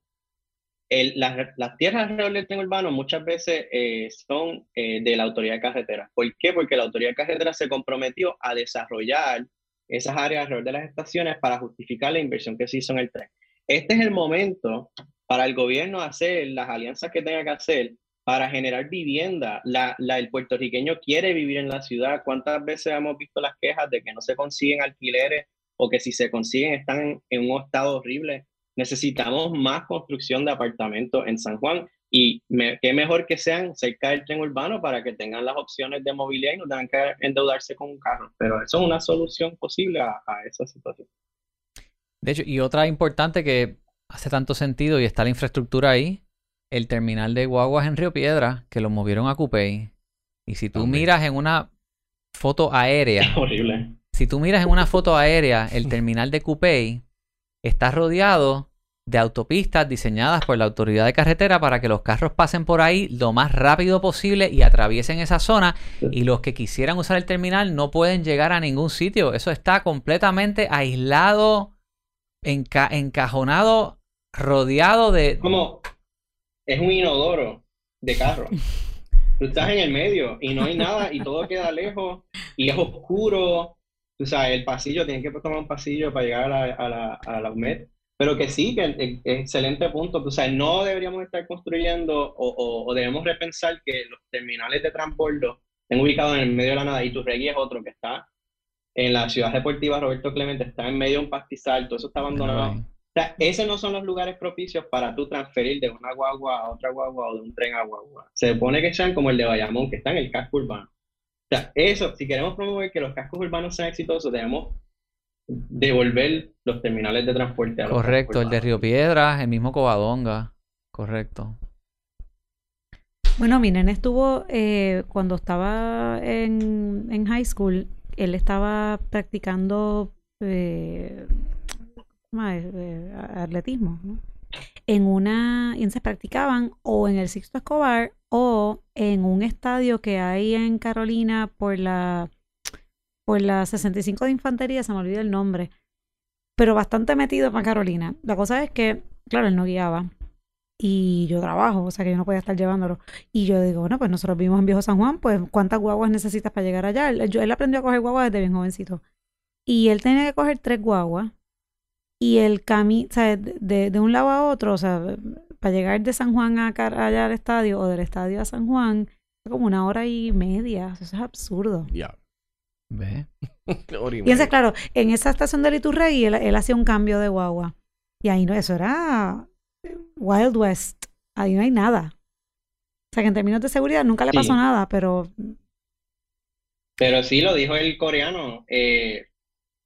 El, las, tierras alrededor del tren urbano muchas veces eh, son eh, de la autoridad de carretera. ¿Por qué? Porque la autoridad de carretera se comprometió a desarrollar esas áreas alrededor de las estaciones para justificar la inversión que se hizo en el tren. Este es el momento para el gobierno hacer las alianzas que tenga que hacer para generar vivienda. La, el puertorriqueño quiere vivir en la ciudad. ¿Cuántas veces hemos visto las quejas de que no se consiguen alquileres o que si se consiguen están en un estado horrible? Necesitamos más construcción de apartamentos en San Juan y qué mejor que sean cerca del tren urbano para que tengan las opciones de movilidad y no tengan que endeudarse con un carro. Pero eso es una solución posible a, esa situación. De hecho, y otra importante que hace tanto sentido y está la infraestructura ahí, el terminal de guaguas en Río Piedra, que lo movieron a Cupey. Y si tú miras en una foto aérea, horrible. Si tú miras en una foto aérea, el terminal de Cupey está rodeado de autopistas diseñadas por la autoridad de carretera para que los carros pasen por ahí lo más rápido posible y atraviesen esa zona y los que quisieran usar el terminal no pueden llegar a ningún sitio. Eso está completamente aislado, encajonado, rodeado de... Como es un inodoro de carro. Tú estás en el medio y no hay nada y todo queda lejos y es oscuro. O sea, el pasillo, tienes que tomar un pasillo para llegar a la, a la, a la UMED pero que sí, que excelente punto. O sea, no deberíamos estar construyendo o, debemos repensar que los terminales de transbordo estén ubicados en el medio de la nada y Turregui es otro que está en la ciudad deportiva Roberto Clemente, está en medio de un pastizal, todo eso está abandonado. O sea, esos no son los lugares propicios para tú transferir de una guagua a otra guagua o de un tren a guagua. Se supone que sean como el de Bayamón, que está en el casco urbano. O sea, eso, si queremos promover que los cascos urbanos sean exitosos, debemos devolver los terminales de transporte a Correcto, el de Río Piedras, el mismo Covadonga. Correcto. Bueno, mi nene estuvo, eh, cuando estaba en, en, high school, él estaba practicando eh, eh, atletismo, ¿no? en una, y se practicaban o en el Sixto Escobar o en un estadio que hay en Carolina por la, por la 65 de Infantería, se me olvida el nombre, pero bastante metido para Carolina. La cosa es que, claro, él no guiaba y yo trabajo, o sea que yo no podía estar llevándolo. Y yo digo, bueno, pues nosotros vivimos en Viejo San Juan, pues ¿cuántas guaguas necesitas para llegar allá? Yo, él aprendió a coger guaguas desde bien jovencito. Y él tenía que coger tres guaguas y el camino, o sea, de, de, un lado a otro, o sea, para llegar de San Juan a allá al estadio o del estadio a San Juan, como una hora y media. Eso es absurdo. Ya. ¿Ve? y entonces, claro, en esa estación de Liturrey él, él hacía un cambio de guagua. Y ahí no, eso era Wild West. Ahí no hay nada. O sea que en términos de seguridad nunca le pasó nada, pero. Pero sí, lo dijo el coreano. Eh,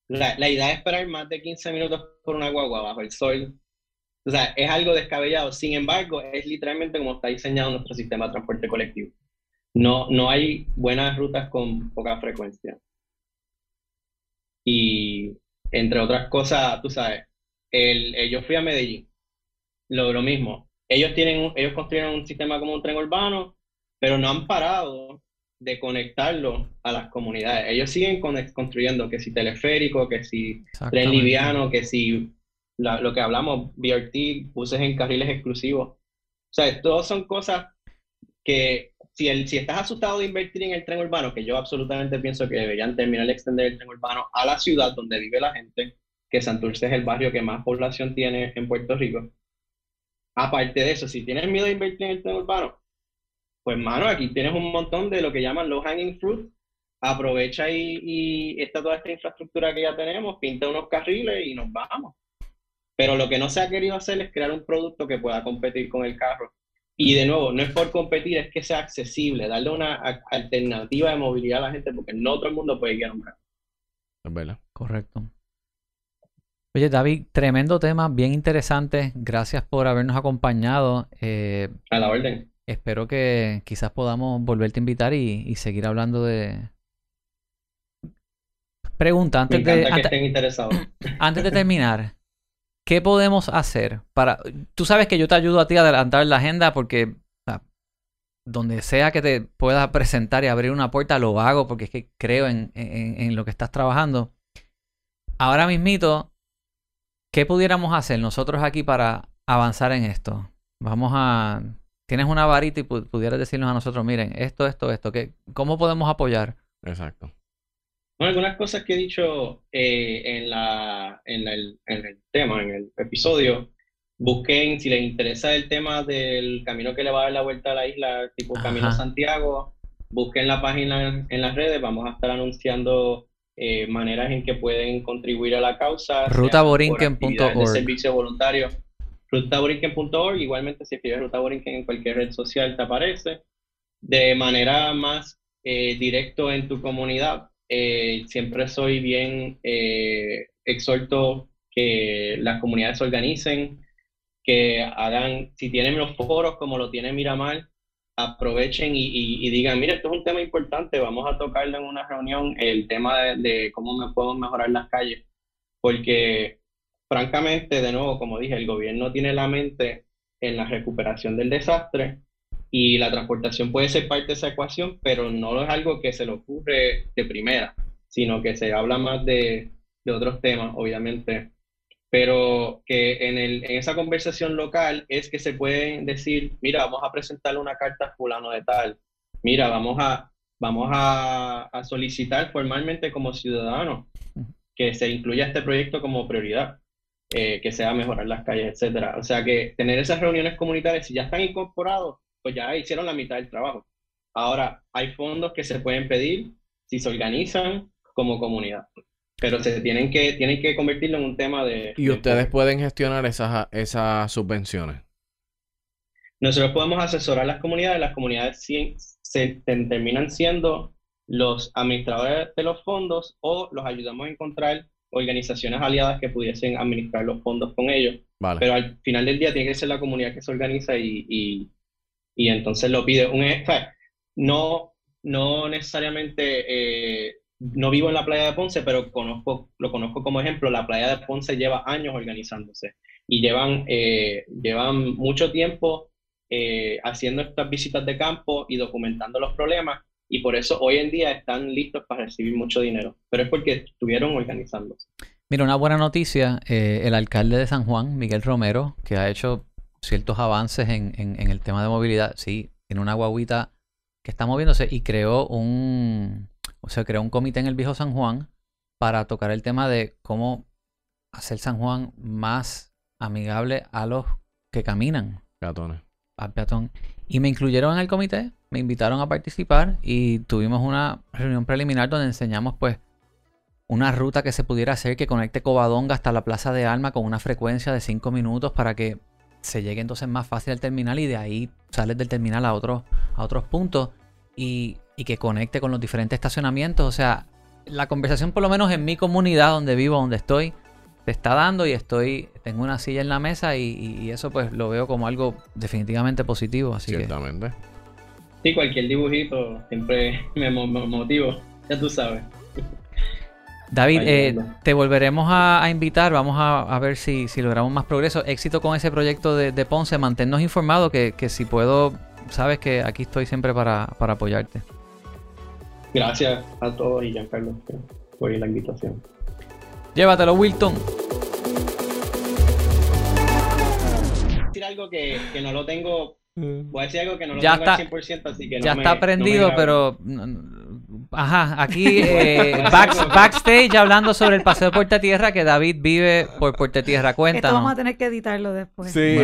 la, idea es esperar más de 15 minutos por una guagua bajo el sol. O sea, es algo descabellado. Sin embargo, es literalmente como está diseñado nuestro sistema de transporte colectivo. No, no hay buenas rutas con poca frecuencia. Y entre otras cosas, tú sabes, el, el yo fui a Medellín lo, lo mismo. Ellos, tienen, ellos construyeron un sistema como un tren urbano, pero no han parado de conectarlo a las comunidades. Ellos siguen construyendo que si teleférico, que si tren liviano, que si lo que hablamos, BRT, buses en carriles exclusivos. O sea, todas son cosas que si, el, si estás asustado de invertir en el tren urbano, que yo absolutamente pienso que deberían terminar de extender el tren urbano a la ciudad donde vive la gente, que Santurce es el barrio que más población tiene en Puerto Rico, Aparte de eso, si tienes miedo de invertir en el tren urbano, pues mano, aquí tienes un montón de lo que llaman low hanging fruit. Aprovecha y, y está toda esta infraestructura que ya tenemos, pinta unos carriles y nos vamos. Pero lo que no se ha querido hacer es crear un producto que pueda competir con el carro. Y de nuevo, no es por competir, es que sea accesible, darle una alternativa de movilidad a la gente, porque no todo el mundo puede guiar un carro. Es verdad. Correcto. Oye, David, tremendo tema, bien interesante. Gracias por habernos acompañado. Eh, a la orden. Espero que quizás podamos volverte a invitar y, seguir hablando de. Pregunta, antes de. Antes, antes de terminar, ¿qué podemos hacer para. Tú sabes que yo te ayudo a ti a adelantar la agenda porque donde sea que te pueda presentar y abrir una puerta, lo hago porque es que creo en, en, en lo que estás trabajando. Ahora mismito, ¿Qué pudiéramos hacer nosotros aquí para avanzar en esto? Vamos a... Tienes una varita y pudieras decirnos a nosotros, miren, esto, esto, esto, ¿qué, ¿cómo podemos apoyar? Exacto. Bueno, algunas cosas que he dicho eh, en, la, en, el, en el tema, en el episodio, busquen, si les interesa el tema del camino que le va a dar la vuelta a la isla, tipo Camino Santiago, busquen la página en las redes, vamos a estar anunciando eh, maneras en que pueden contribuir a la causa. Rutaborinquen.org. servicio voluntario. Rutaborinquen.org, igualmente si escribes Ruta en cualquier red social te aparece. De manera más eh, directo en tu comunidad, eh, siempre soy bien exhorto que las comunidades se organicen, que hagan, si tienen los foros como lo tiene Miramar, aprovechen y, digan, mira, esto es un tema importante, vamos a tocarlo en una reunión, el tema de, cómo me puedo mejorar las calles, porque francamente, de nuevo, como dije, el gobierno tiene la mente en la recuperación del desastre y la transportación puede ser parte de esa ecuación, pero no es algo que se le ocurre de primera, sino que se habla más de, de otros temas, obviamente, pero que en, el, en esa conversación local es que se pueden decir, mira, vamos a presentarle una carta a fulano de tal, mira, vamos a, vamos a, solicitar formalmente como ciudadano que se incluya este proyecto como prioridad, eh, que sea mejorar las calles, etcétera. O sea que tener esas reuniones comunitarias, si ya están incorporados, pues ya hicieron la mitad del trabajo. Ahora, hay fondos que se pueden pedir si se organizan como comunidad pero se tienen que, tienen que convertirlo en un tema de... ¿Y ustedes pueden gestionar esas, esas subvenciones? Nosotros podemos asesorar a las comunidades, las comunidades se, terminan siendo los administradores de los fondos o los ayudamos a encontrar organizaciones aliadas que pudiesen administrar los fondos con ellos. Pero al final del día tiene que ser la comunidad que se organiza y, y, entonces lo pide. Un, no, no necesariamente eh, no vivo en la playa de Ponce, pero conozco, lo conozco como ejemplo. La playa de Ponce lleva años organizándose y llevan, eh, llevan mucho tiempo eh, haciendo estas visitas de campo y documentando los problemas y por eso hoy en día están listos para recibir mucho dinero, pero es porque estuvieron organizándose. Mira, una buena noticia, eh, el alcalde de San Juan, Miguel Romero, que ha hecho ciertos avances en, en, el tema de movilidad, sí, tiene una guaguita que está moviéndose y creó un, o sea, creó un comité en el viejo San Juan para tocar el tema de cómo hacer San Juan más amigable a los que caminan. Peatones. Al peatón. Y me incluyeron en el comité, me invitaron a participar y tuvimos una reunión preliminar donde enseñamos pues una ruta que se pudiera hacer que conecte Covadonga hasta la Plaza de Alma con una frecuencia de 5 minutos para que se llegue entonces más fácil al terminal y de ahí sales del terminal a, otros a otros puntos y, y, que conecte con los diferentes estacionamientos. O sea, la conversación por lo menos en mi comunidad donde vivo, donde estoy, se está dando y estoy, tengo una silla en la mesa y, eso pues lo veo como algo definitivamente positivo. Así Ciertamente. Sí, cualquier dibujito siempre me motivo, ya tú sabes. David, eh, te volveremos a, invitar, vamos a, ver si, logramos más progreso. Éxito con ese proyecto de, Ponce, manténnos informados que, si puedo, sabes que aquí estoy siempre para, apoyarte. Gracias a todos y Giancarlo por la invitación. Llévatelo, Wilton. Algo que, no lo tengo mm. Voy a decir algo que no lo ya tengo está, al 100%, así que Ya está aprendido, pero Ajá, aquí eh, backstage hablando sobre el paseo de Puerta Tierra que David vive por Puerta Tierra. Esto vamos a tener que editarlo después. Sí.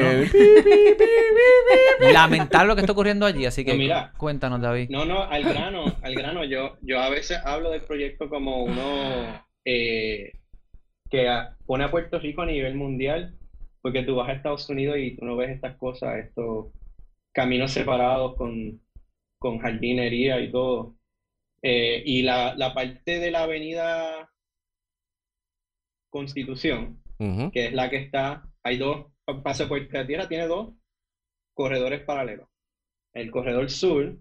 lamentar lo que está ocurriendo allí, así que cuéntanos, David. No, no, al grano, al grano. Yo, yo a veces hablo del proyecto como uno eh, que pone a Puerto Rico a nivel mundial, porque tú vas a Estados Unidos y tú no ves estas cosas, estos caminos separados con, con jardinería y todo eh, y la, la, parte de la avenida Constitución, que es la que está, hay dos, Paso Puerta Tierra tiene dos corredores paralelos. El corredor sur,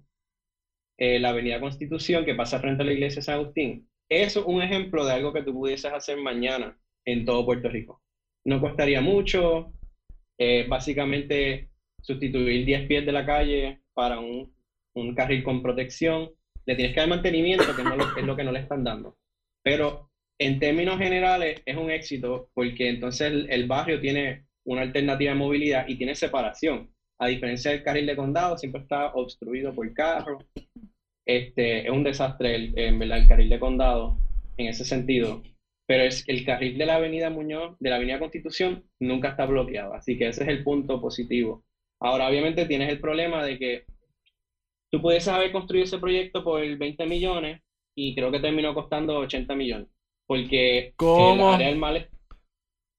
eh, la avenida Constitución, que pasa frente a la iglesia de San Agustín. Eso es un ejemplo de algo que tú pudieses hacer mañana en todo Puerto Rico. No costaría mucho, básicamente sustituir 10 pies de la calle para un, un carril con protección le tienes que dar mantenimiento, que es lo que no le están dando. Pero en términos generales es un éxito porque entonces el, barrio tiene una alternativa de movilidad y tiene separación. A diferencia del carril de condado, siempre está obstruido por carros. Este, es un desastre el, el carril de condado en ese sentido. Pero es el carril de la avenida Muñoz, de la avenida Constitución, nunca está bloqueado. Así que ese es el punto positivo. Ahora, obviamente, tienes el problema de que Tú puedes haber construido ese proyecto por 20 millones y creo que terminó costando 80 millones. Porque el área del mal,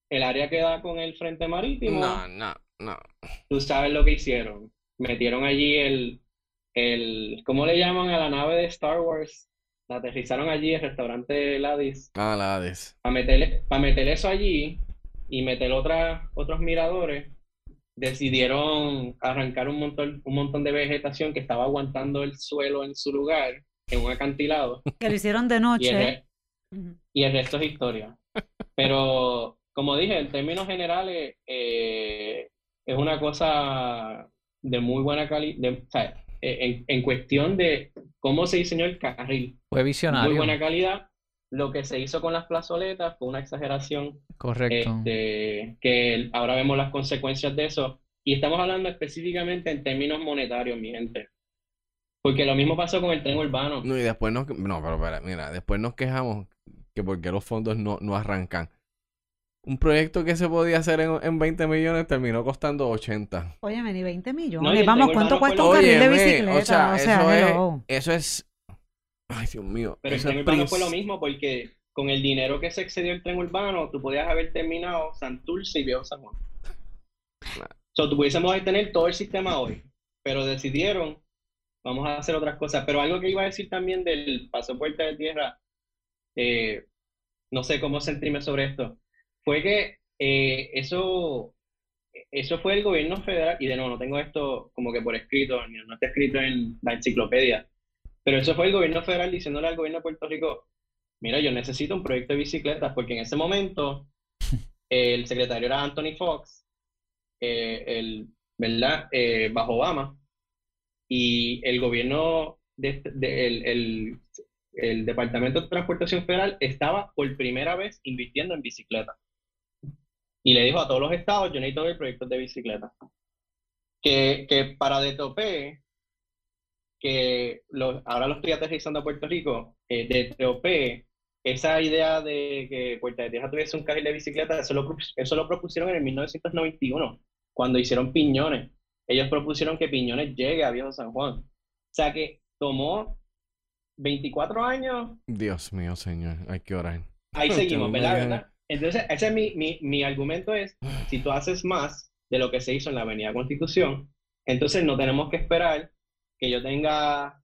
el área que da con el frente marítimo. No, no, no. Tú sabes lo que hicieron. Metieron allí el, el ¿cómo le llaman a la nave de Star Wars? La aterrizaron allí, el restaurante Ladis. Ah, Ladis. Para meter, para meter eso allí y meter otra, otros miradores decidieron arrancar un montón, un montón de vegetación que estaba aguantando el suelo en su lugar, en un acantilado. Que lo hicieron de noche. Y el, resto es historia. Pero, como dije, en términos generales, eh, es una cosa de muy buena calidad. En, en, cuestión de cómo se diseñó el carril. Fue visionario. Muy buena calidad lo que se hizo con las plazoletas fue una exageración. Correcto. Este, que ahora vemos las consecuencias de eso. Y estamos hablando específicamente en términos monetarios, mi gente. Porque lo mismo pasó con el tren urbano. No, y después nos... No, pero mira, después nos quejamos que porque los fondos no, no arrancan. Un proyecto que se podía hacer en, en 20 millones terminó costando 80. Oye, ni 20 millones. Vamos, ¿cuánto cuesta un carril de bicicleta? O sea, eso, es, eso es Ay, Dios mío. Pero el tren urbano fue lo mismo porque con el dinero que se excedió el tren urbano, tú podías haber terminado Santurce y Viejo San Juan. O sea, tú pudiésemos tener todo el sistema hoy, pero decidieron, vamos a hacer otras cosas. Pero algo que iba a decir también del paso puerta de tierra, eh, no sé cómo sentirme sobre esto, fue que eh, eso, eso fue el gobierno federal, y de nuevo, no tengo esto como que por escrito, no está escrito en la enciclopedia, pero eso fue el gobierno federal diciéndole al gobierno de Puerto Rico, mira, yo necesito un proyecto de bicicletas, porque en ese momento el secretario era Anthony Fox, eh, el, ¿verdad? Eh, bajo Obama, y el gobierno, de, el, el, el Departamento de Transportación Federal estaba por primera vez invirtiendo en bicicletas. Y le dijo a todos los estados, yo necesito ver proyectos de bicicleta. Que, que para de que ahora lo estoy aterrizando a Puerto Rico, eh, de tope, esa idea de que Puerto de Tierra tuviese un carril de bicicleta, eso lo, eso lo propusieron en el 1991, cuando hicieron Piñones. Ellos propusieron que Piñones llegue a Viejo San Juan. O sea que tomó 24 años. Dios mío, señor, hay que orar. Ahí seguimos, ¿verdad? Entonces, ese es mi, mi, mi argumento es, si tú haces más de lo que se hizo en la Avenida Constitución, entonces no tenemos que esperar que yo tenga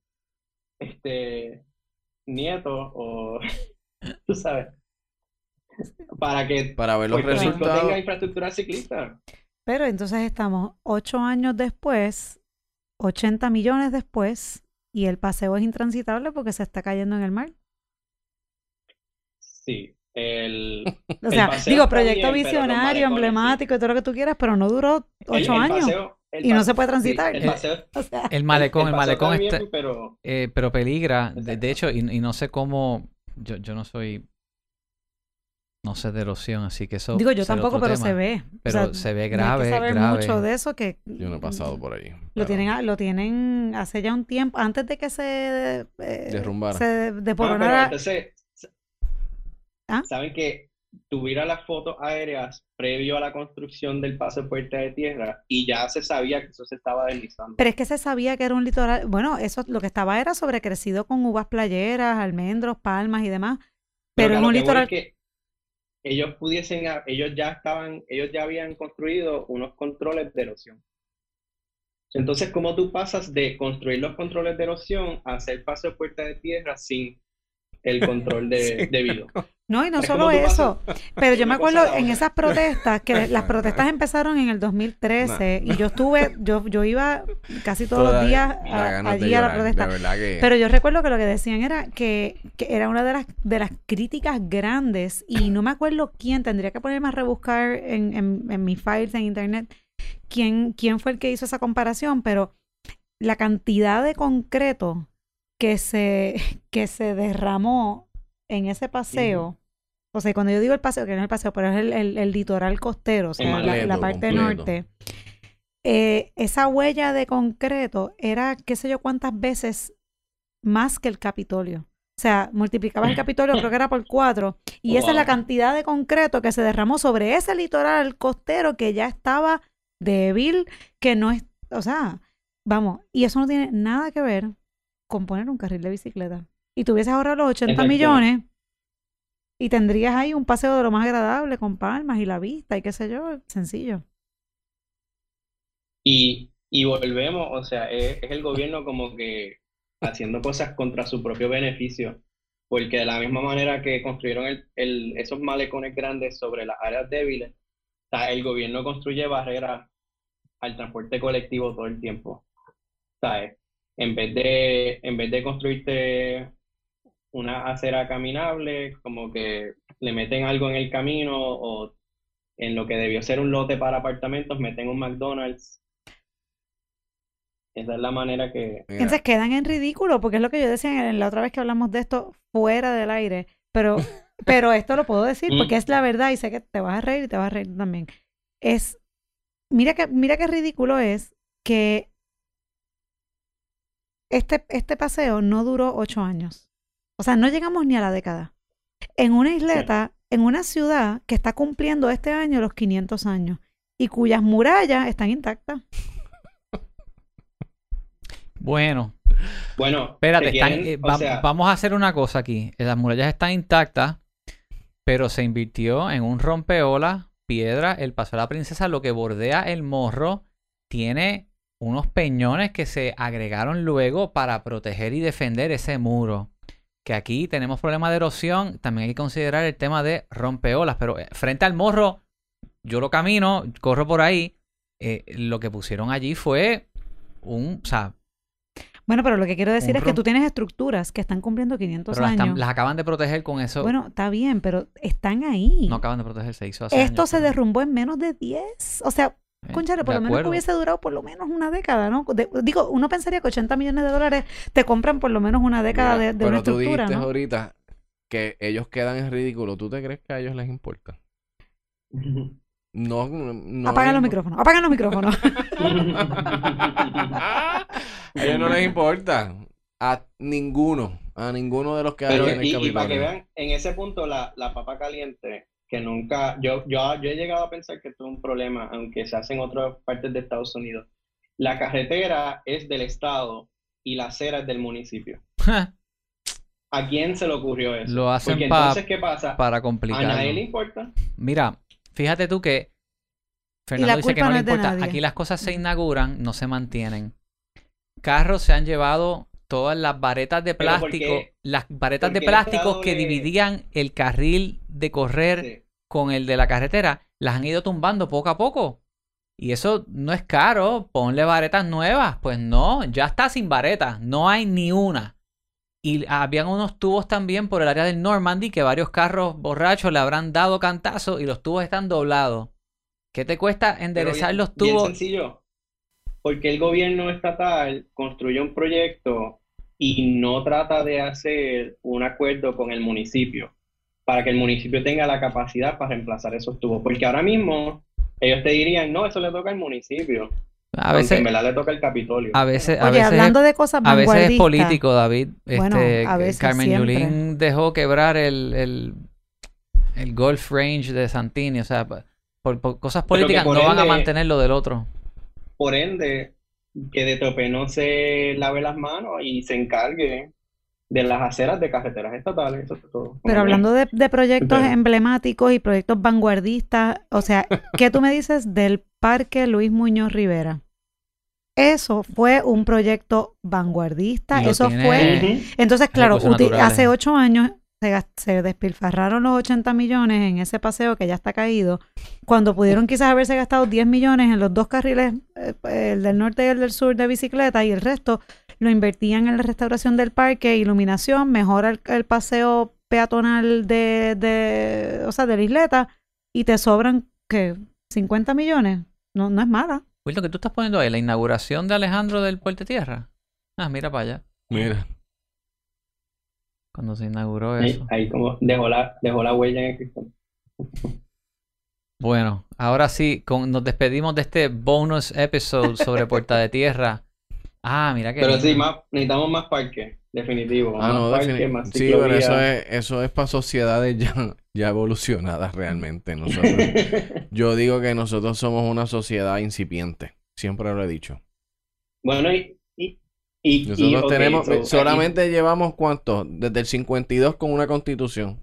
este nieto o tú sabes para que para ver los resultados tenga infraestructura ciclista. Pero entonces estamos ocho años después, 80 millones después, y el paseo es intransitable porque se está cayendo en el mar. Sí, el, o sea, digo, proyecto visionario, emblemático y todo lo que tú quieras, pero no duró ocho años. Y no se puede transitar. el, malecón, el, malecón está, pero... Eh, pero peligra. De, hecho, y, y, no sé cómo. Yo, yo no soy. No sé de erosión, así que eso. Digo, yo tampoco, pero se ve. Pero se ve grave. Hay que saber grave. mucho de eso que. Yo no he pasado por ahí. Lo, tienen, lo tienen hace ya un tiempo, antes de que se. Eh, Derrumbara. Se deporonara. ¿Ah? Saben que tuviera las fotos aéreas previo a la construcción del paso de Puerta de Tierra y ya se sabía que eso se estaba deslizando. Pero es que se sabía que era un litoral, bueno, eso lo que estaba era sobrecrecido con uvas playeras, almendros, palmas y demás, pero, en un litoral que ellos pudiesen, ellos ya estaban, ellos ya habían construido unos controles de erosión. Entonces, ¿cómo tú pasas de construir los controles de erosión a hacer paso de puerta de tierra sin el control de, debido? No, y no solo eso, pero yo me acuerdo en esas protestas, que las protestas empezaron en el 2013 y yo estuve, yo, yo iba casi todos los días allí a la protesta. Pero yo recuerdo que lo que decían era que, era una de las, de las críticas grandes y no me acuerdo quién, tendría que ponerme a rebuscar en, en, en mis files en internet quién, quién fue el que hizo esa comparación, pero la cantidad de concreto que se, que se derramó en ese paseo o sea, cuando yo digo el paseo, que no es el paseo, pero es el, litoral costero, o sea, la, parte norte. Eh, esa huella de concreto era qué sé yo cuántas veces más que el Capitolio. O sea, multiplicaba el Capitolio, creo que era por cuatro. Y esa es la cantidad de concreto que se derramó sobre ese litoral costero que ya estaba débil, que no es, o sea, vamos, y eso no tiene nada que ver con poner un carril de bicicleta. Y tuvieses ahorrado los 80 millones y tendrías ahí un paseo de lo más agradable con palmas y la vista y qué sé yo, sencillo. Y, y volvemos, o sea, es, el gobierno como que haciendo cosas contra su propio beneficio, porque de la misma manera que construyeron el, el, esos malecones grandes sobre las áreas débiles, el gobierno construye barreras al transporte colectivo todo el tiempo. ¿sabes? En vez de, en vez de construirte una acera caminable, como que le meten algo en el camino o en lo que debió ser un lote para apartamentos, meten un McDonald's. Esa es la manera que... Entonces quedan en ridículo, porque es lo que yo decía en la otra vez que hablamos de esto fuera del aire, pero, pero esto lo puedo decir porque mm. es la verdad y sé que te vas a reír y te vas a reír también. Es, mira que, mira qué ridículo es que este, este paseo no duró ocho años. O sea, no llegamos ni a la década. En una isleta, en una ciudad que está cumpliendo este año los 500 años y cuyas murallas están intactas. Bueno. Bueno, espérate, eh, vamos a hacer una cosa aquí. Las murallas están intactas, pero se invirtió en un rompeola, piedra, el paso de la princesa, lo que bordea el morro, tiene unos peñones que se agregaron luego para proteger y defender ese muro que aquí tenemos problemas de erosión, también hay que considerar el tema de rompeolas, pero eh, frente al morro, yo lo camino, corro por ahí, eh, lo que pusieron allí fue un, o sea, Bueno, pero lo que quiero decir es que tú tienes estructuras que están cumpliendo 500 Pero las, están- años. las acaban de proteger con eso. Bueno, está bien, pero están ahí. no acaban de proteger, se hizo hace Esto años, se pero- derrumbó en menos de 10. O sea, Eh, conchale, por de lo menos que hubiese durado por lo menos una década, ¿no? De- digo, uno pensaría que 80 millones de dólares te compran por lo menos una década Mira, de, de una pero tú estructura, dijiste ¿no? ahorita que ellos quedan en ridículo. ¿Tú te crees que a ellos les importa? No, no Apagan los micrófonos, apagan los micrófonos. a ellos no les importa. A ninguno. A ninguno de los que hay en el y, y para que vean, en ese punto la, la papa caliente, que nunca, yo, yo, yo he llegado a pensar que esto es un problema, aunque se hace en otras partes de Estados Unidos. La carretera es del estado y la acera es del municipio. ¿A quién se le ocurrió eso? Lo hacen Porque entonces, ¿qué pasa? para A complicarlo. nadie le importa. Mira, fíjate tú que Fernando dice que no no le importa. nadie. Aquí las cosas se inauguran, no se mantienen. Carros se han llevado todas las varetas de Pero ¿por plástico, las varetas de Porque el plástico que dividían el carril de correr Sí. Con el de la carretera, las han ido tumbando poco a poco. Y eso no es caro, ponle varetas nuevas. Pues no, ya está sin varetas, no hay ni una. Y habían unos tubos también por el área del Normandy que varios carros borrachos le habrán dado cantazo y los tubos están doblados. ¿Qué te cuesta enderezar bien- los bien tubos? sencillo. Porque el gobierno estatal construye un proyecto y no trata de hacer un acuerdo con el municipio para que el municipio tenga la capacidad para reemplazar esos tubos. Porque ahora mismo ellos te dirían, no, eso le toca al municipio. A veces, en verdad le toca al Capitolio. a veces, a Oye, veces, hablando de cosas a veces es político, David. Bueno, Este, a veces Carmen siempre. Yulín dejó quebrar el, el, el golf range de Santini. O sea, por, por cosas políticas por no van a mantener lo del otro. Por ende, que de tope no se lave las manos y se encargue de las aceras de carreteras estatales. Eso es todo. Pero hablando de, de proyectos emblemáticos y proyectos vanguardistas, o sea, ¿qué tú me dices del Parque Luis Muñoz Rivera? Eso fue un proyecto vanguardista, eso tiene- fue... Entonces, claro, hace ocho años se, despilfarraron los 80 millones en ese paseo que ya está caído, cuando pudieron quizás haberse gastado 10 millones en los dos carriles, eh, el del norte y el del sur de bicicleta, y el resto lo invertían en la restauración del parque, iluminación, mejora el, el paseo peatonal de, de, o sea, de la isleta, y te sobran, ¿qué? ¿50 millones? No, no es mala. Wilton, ¿qué tú estás poniendo ahí? ¿La inauguración de Alejandro del Puerto Tierra? Ah, mira para allá. Mira. Cuando se inauguró Ahí, eso. ahí como dejó la, dejó la huella en el cristal. Bueno, ahora sí, con- nos despedimos de este bonus episode sobre Puerta de Tierra. Ah, mira que Pero sí, más, necesitamos más parques, definitivo. Ah, más no, parques, defini- más Sí, pero eso es, eso es para sociedades ya, ya evolucionadas realmente. Nosotros, yo digo que nosotros somos una sociedad incipiente. Siempre lo he dicho. Bueno, y, y, Nosotros y, tenemos, so, solamente llevamos cuánto, desde el 52 con una constitución.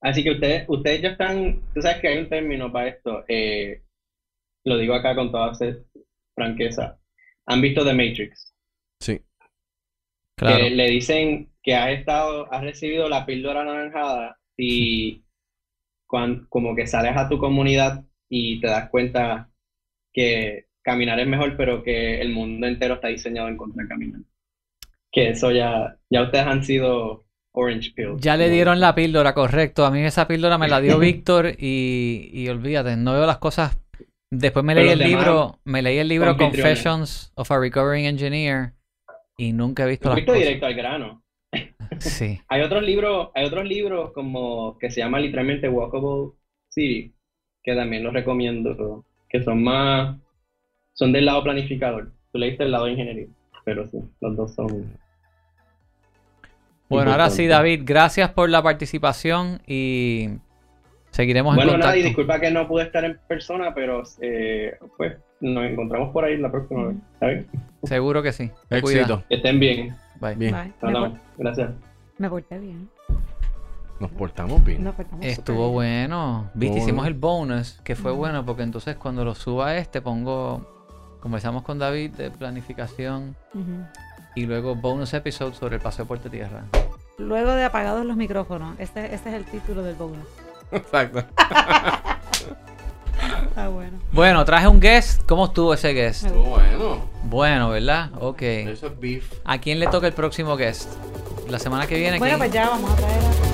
así que ustedes, ustedes ya están, tú sabes que hay un término para esto, eh, lo digo acá con toda franqueza. ¿Han visto The Matrix? Sí. Claro. que le dicen que has estado, has recibido la píldora anaranjada y cuan- como que sales a tu comunidad y te das cuenta que caminar es mejor, pero que el mundo entero está diseñado en contra de caminar. Que eso ya, ya ustedes han sido orange pills. Ya le dieron la píldora, correcto. A mí esa píldora me la dio Víctor y, y olvídate, no veo las cosas. Después me leí el libro, me leí el libro. Confessions of a Recovering Engineer y nunca he visto las cosas. directo al grano. Sí. Hay otros libros, hay otros libros como que se llama literalmente Walkable City, que también los recomiendo, que son más, son del lado planificador. Tú leíste el lado de ingeniería, pero sí, los dos son. Bueno, ahora sí. David, gracias por la participación y seguiremos en Bueno, nada, y contacto. disculpa que no pude estar en persona, pero eh, pues nos encontramos por ahí la próxima vez. ¿Está bien? Seguro que sí. Éxito. Que estén bien. Bye. Bien. Bye. Gracias. me porté bien. Nos portamos bien. Nos portamos Estuvo bien. bueno. Viste, hicimos bueno. el bonus, que fue bueno, porque entonces cuando lo suba este pongo, conversamos con David de planificación y luego bonus episode sobre el paseo Puerto Tierra. Luego de apagados los micrófonos. Este, este es el título del bonus. Exacto. Está bueno. Bueno, traje un guest. ¿Cómo estuvo ese guest? Estuvo bueno. Bueno, ¿verdad? Ok. Eso es beef. ¿A quién le toca el próximo guest? La semana que viene. Bueno, ¿quién? pues ya vamos a traer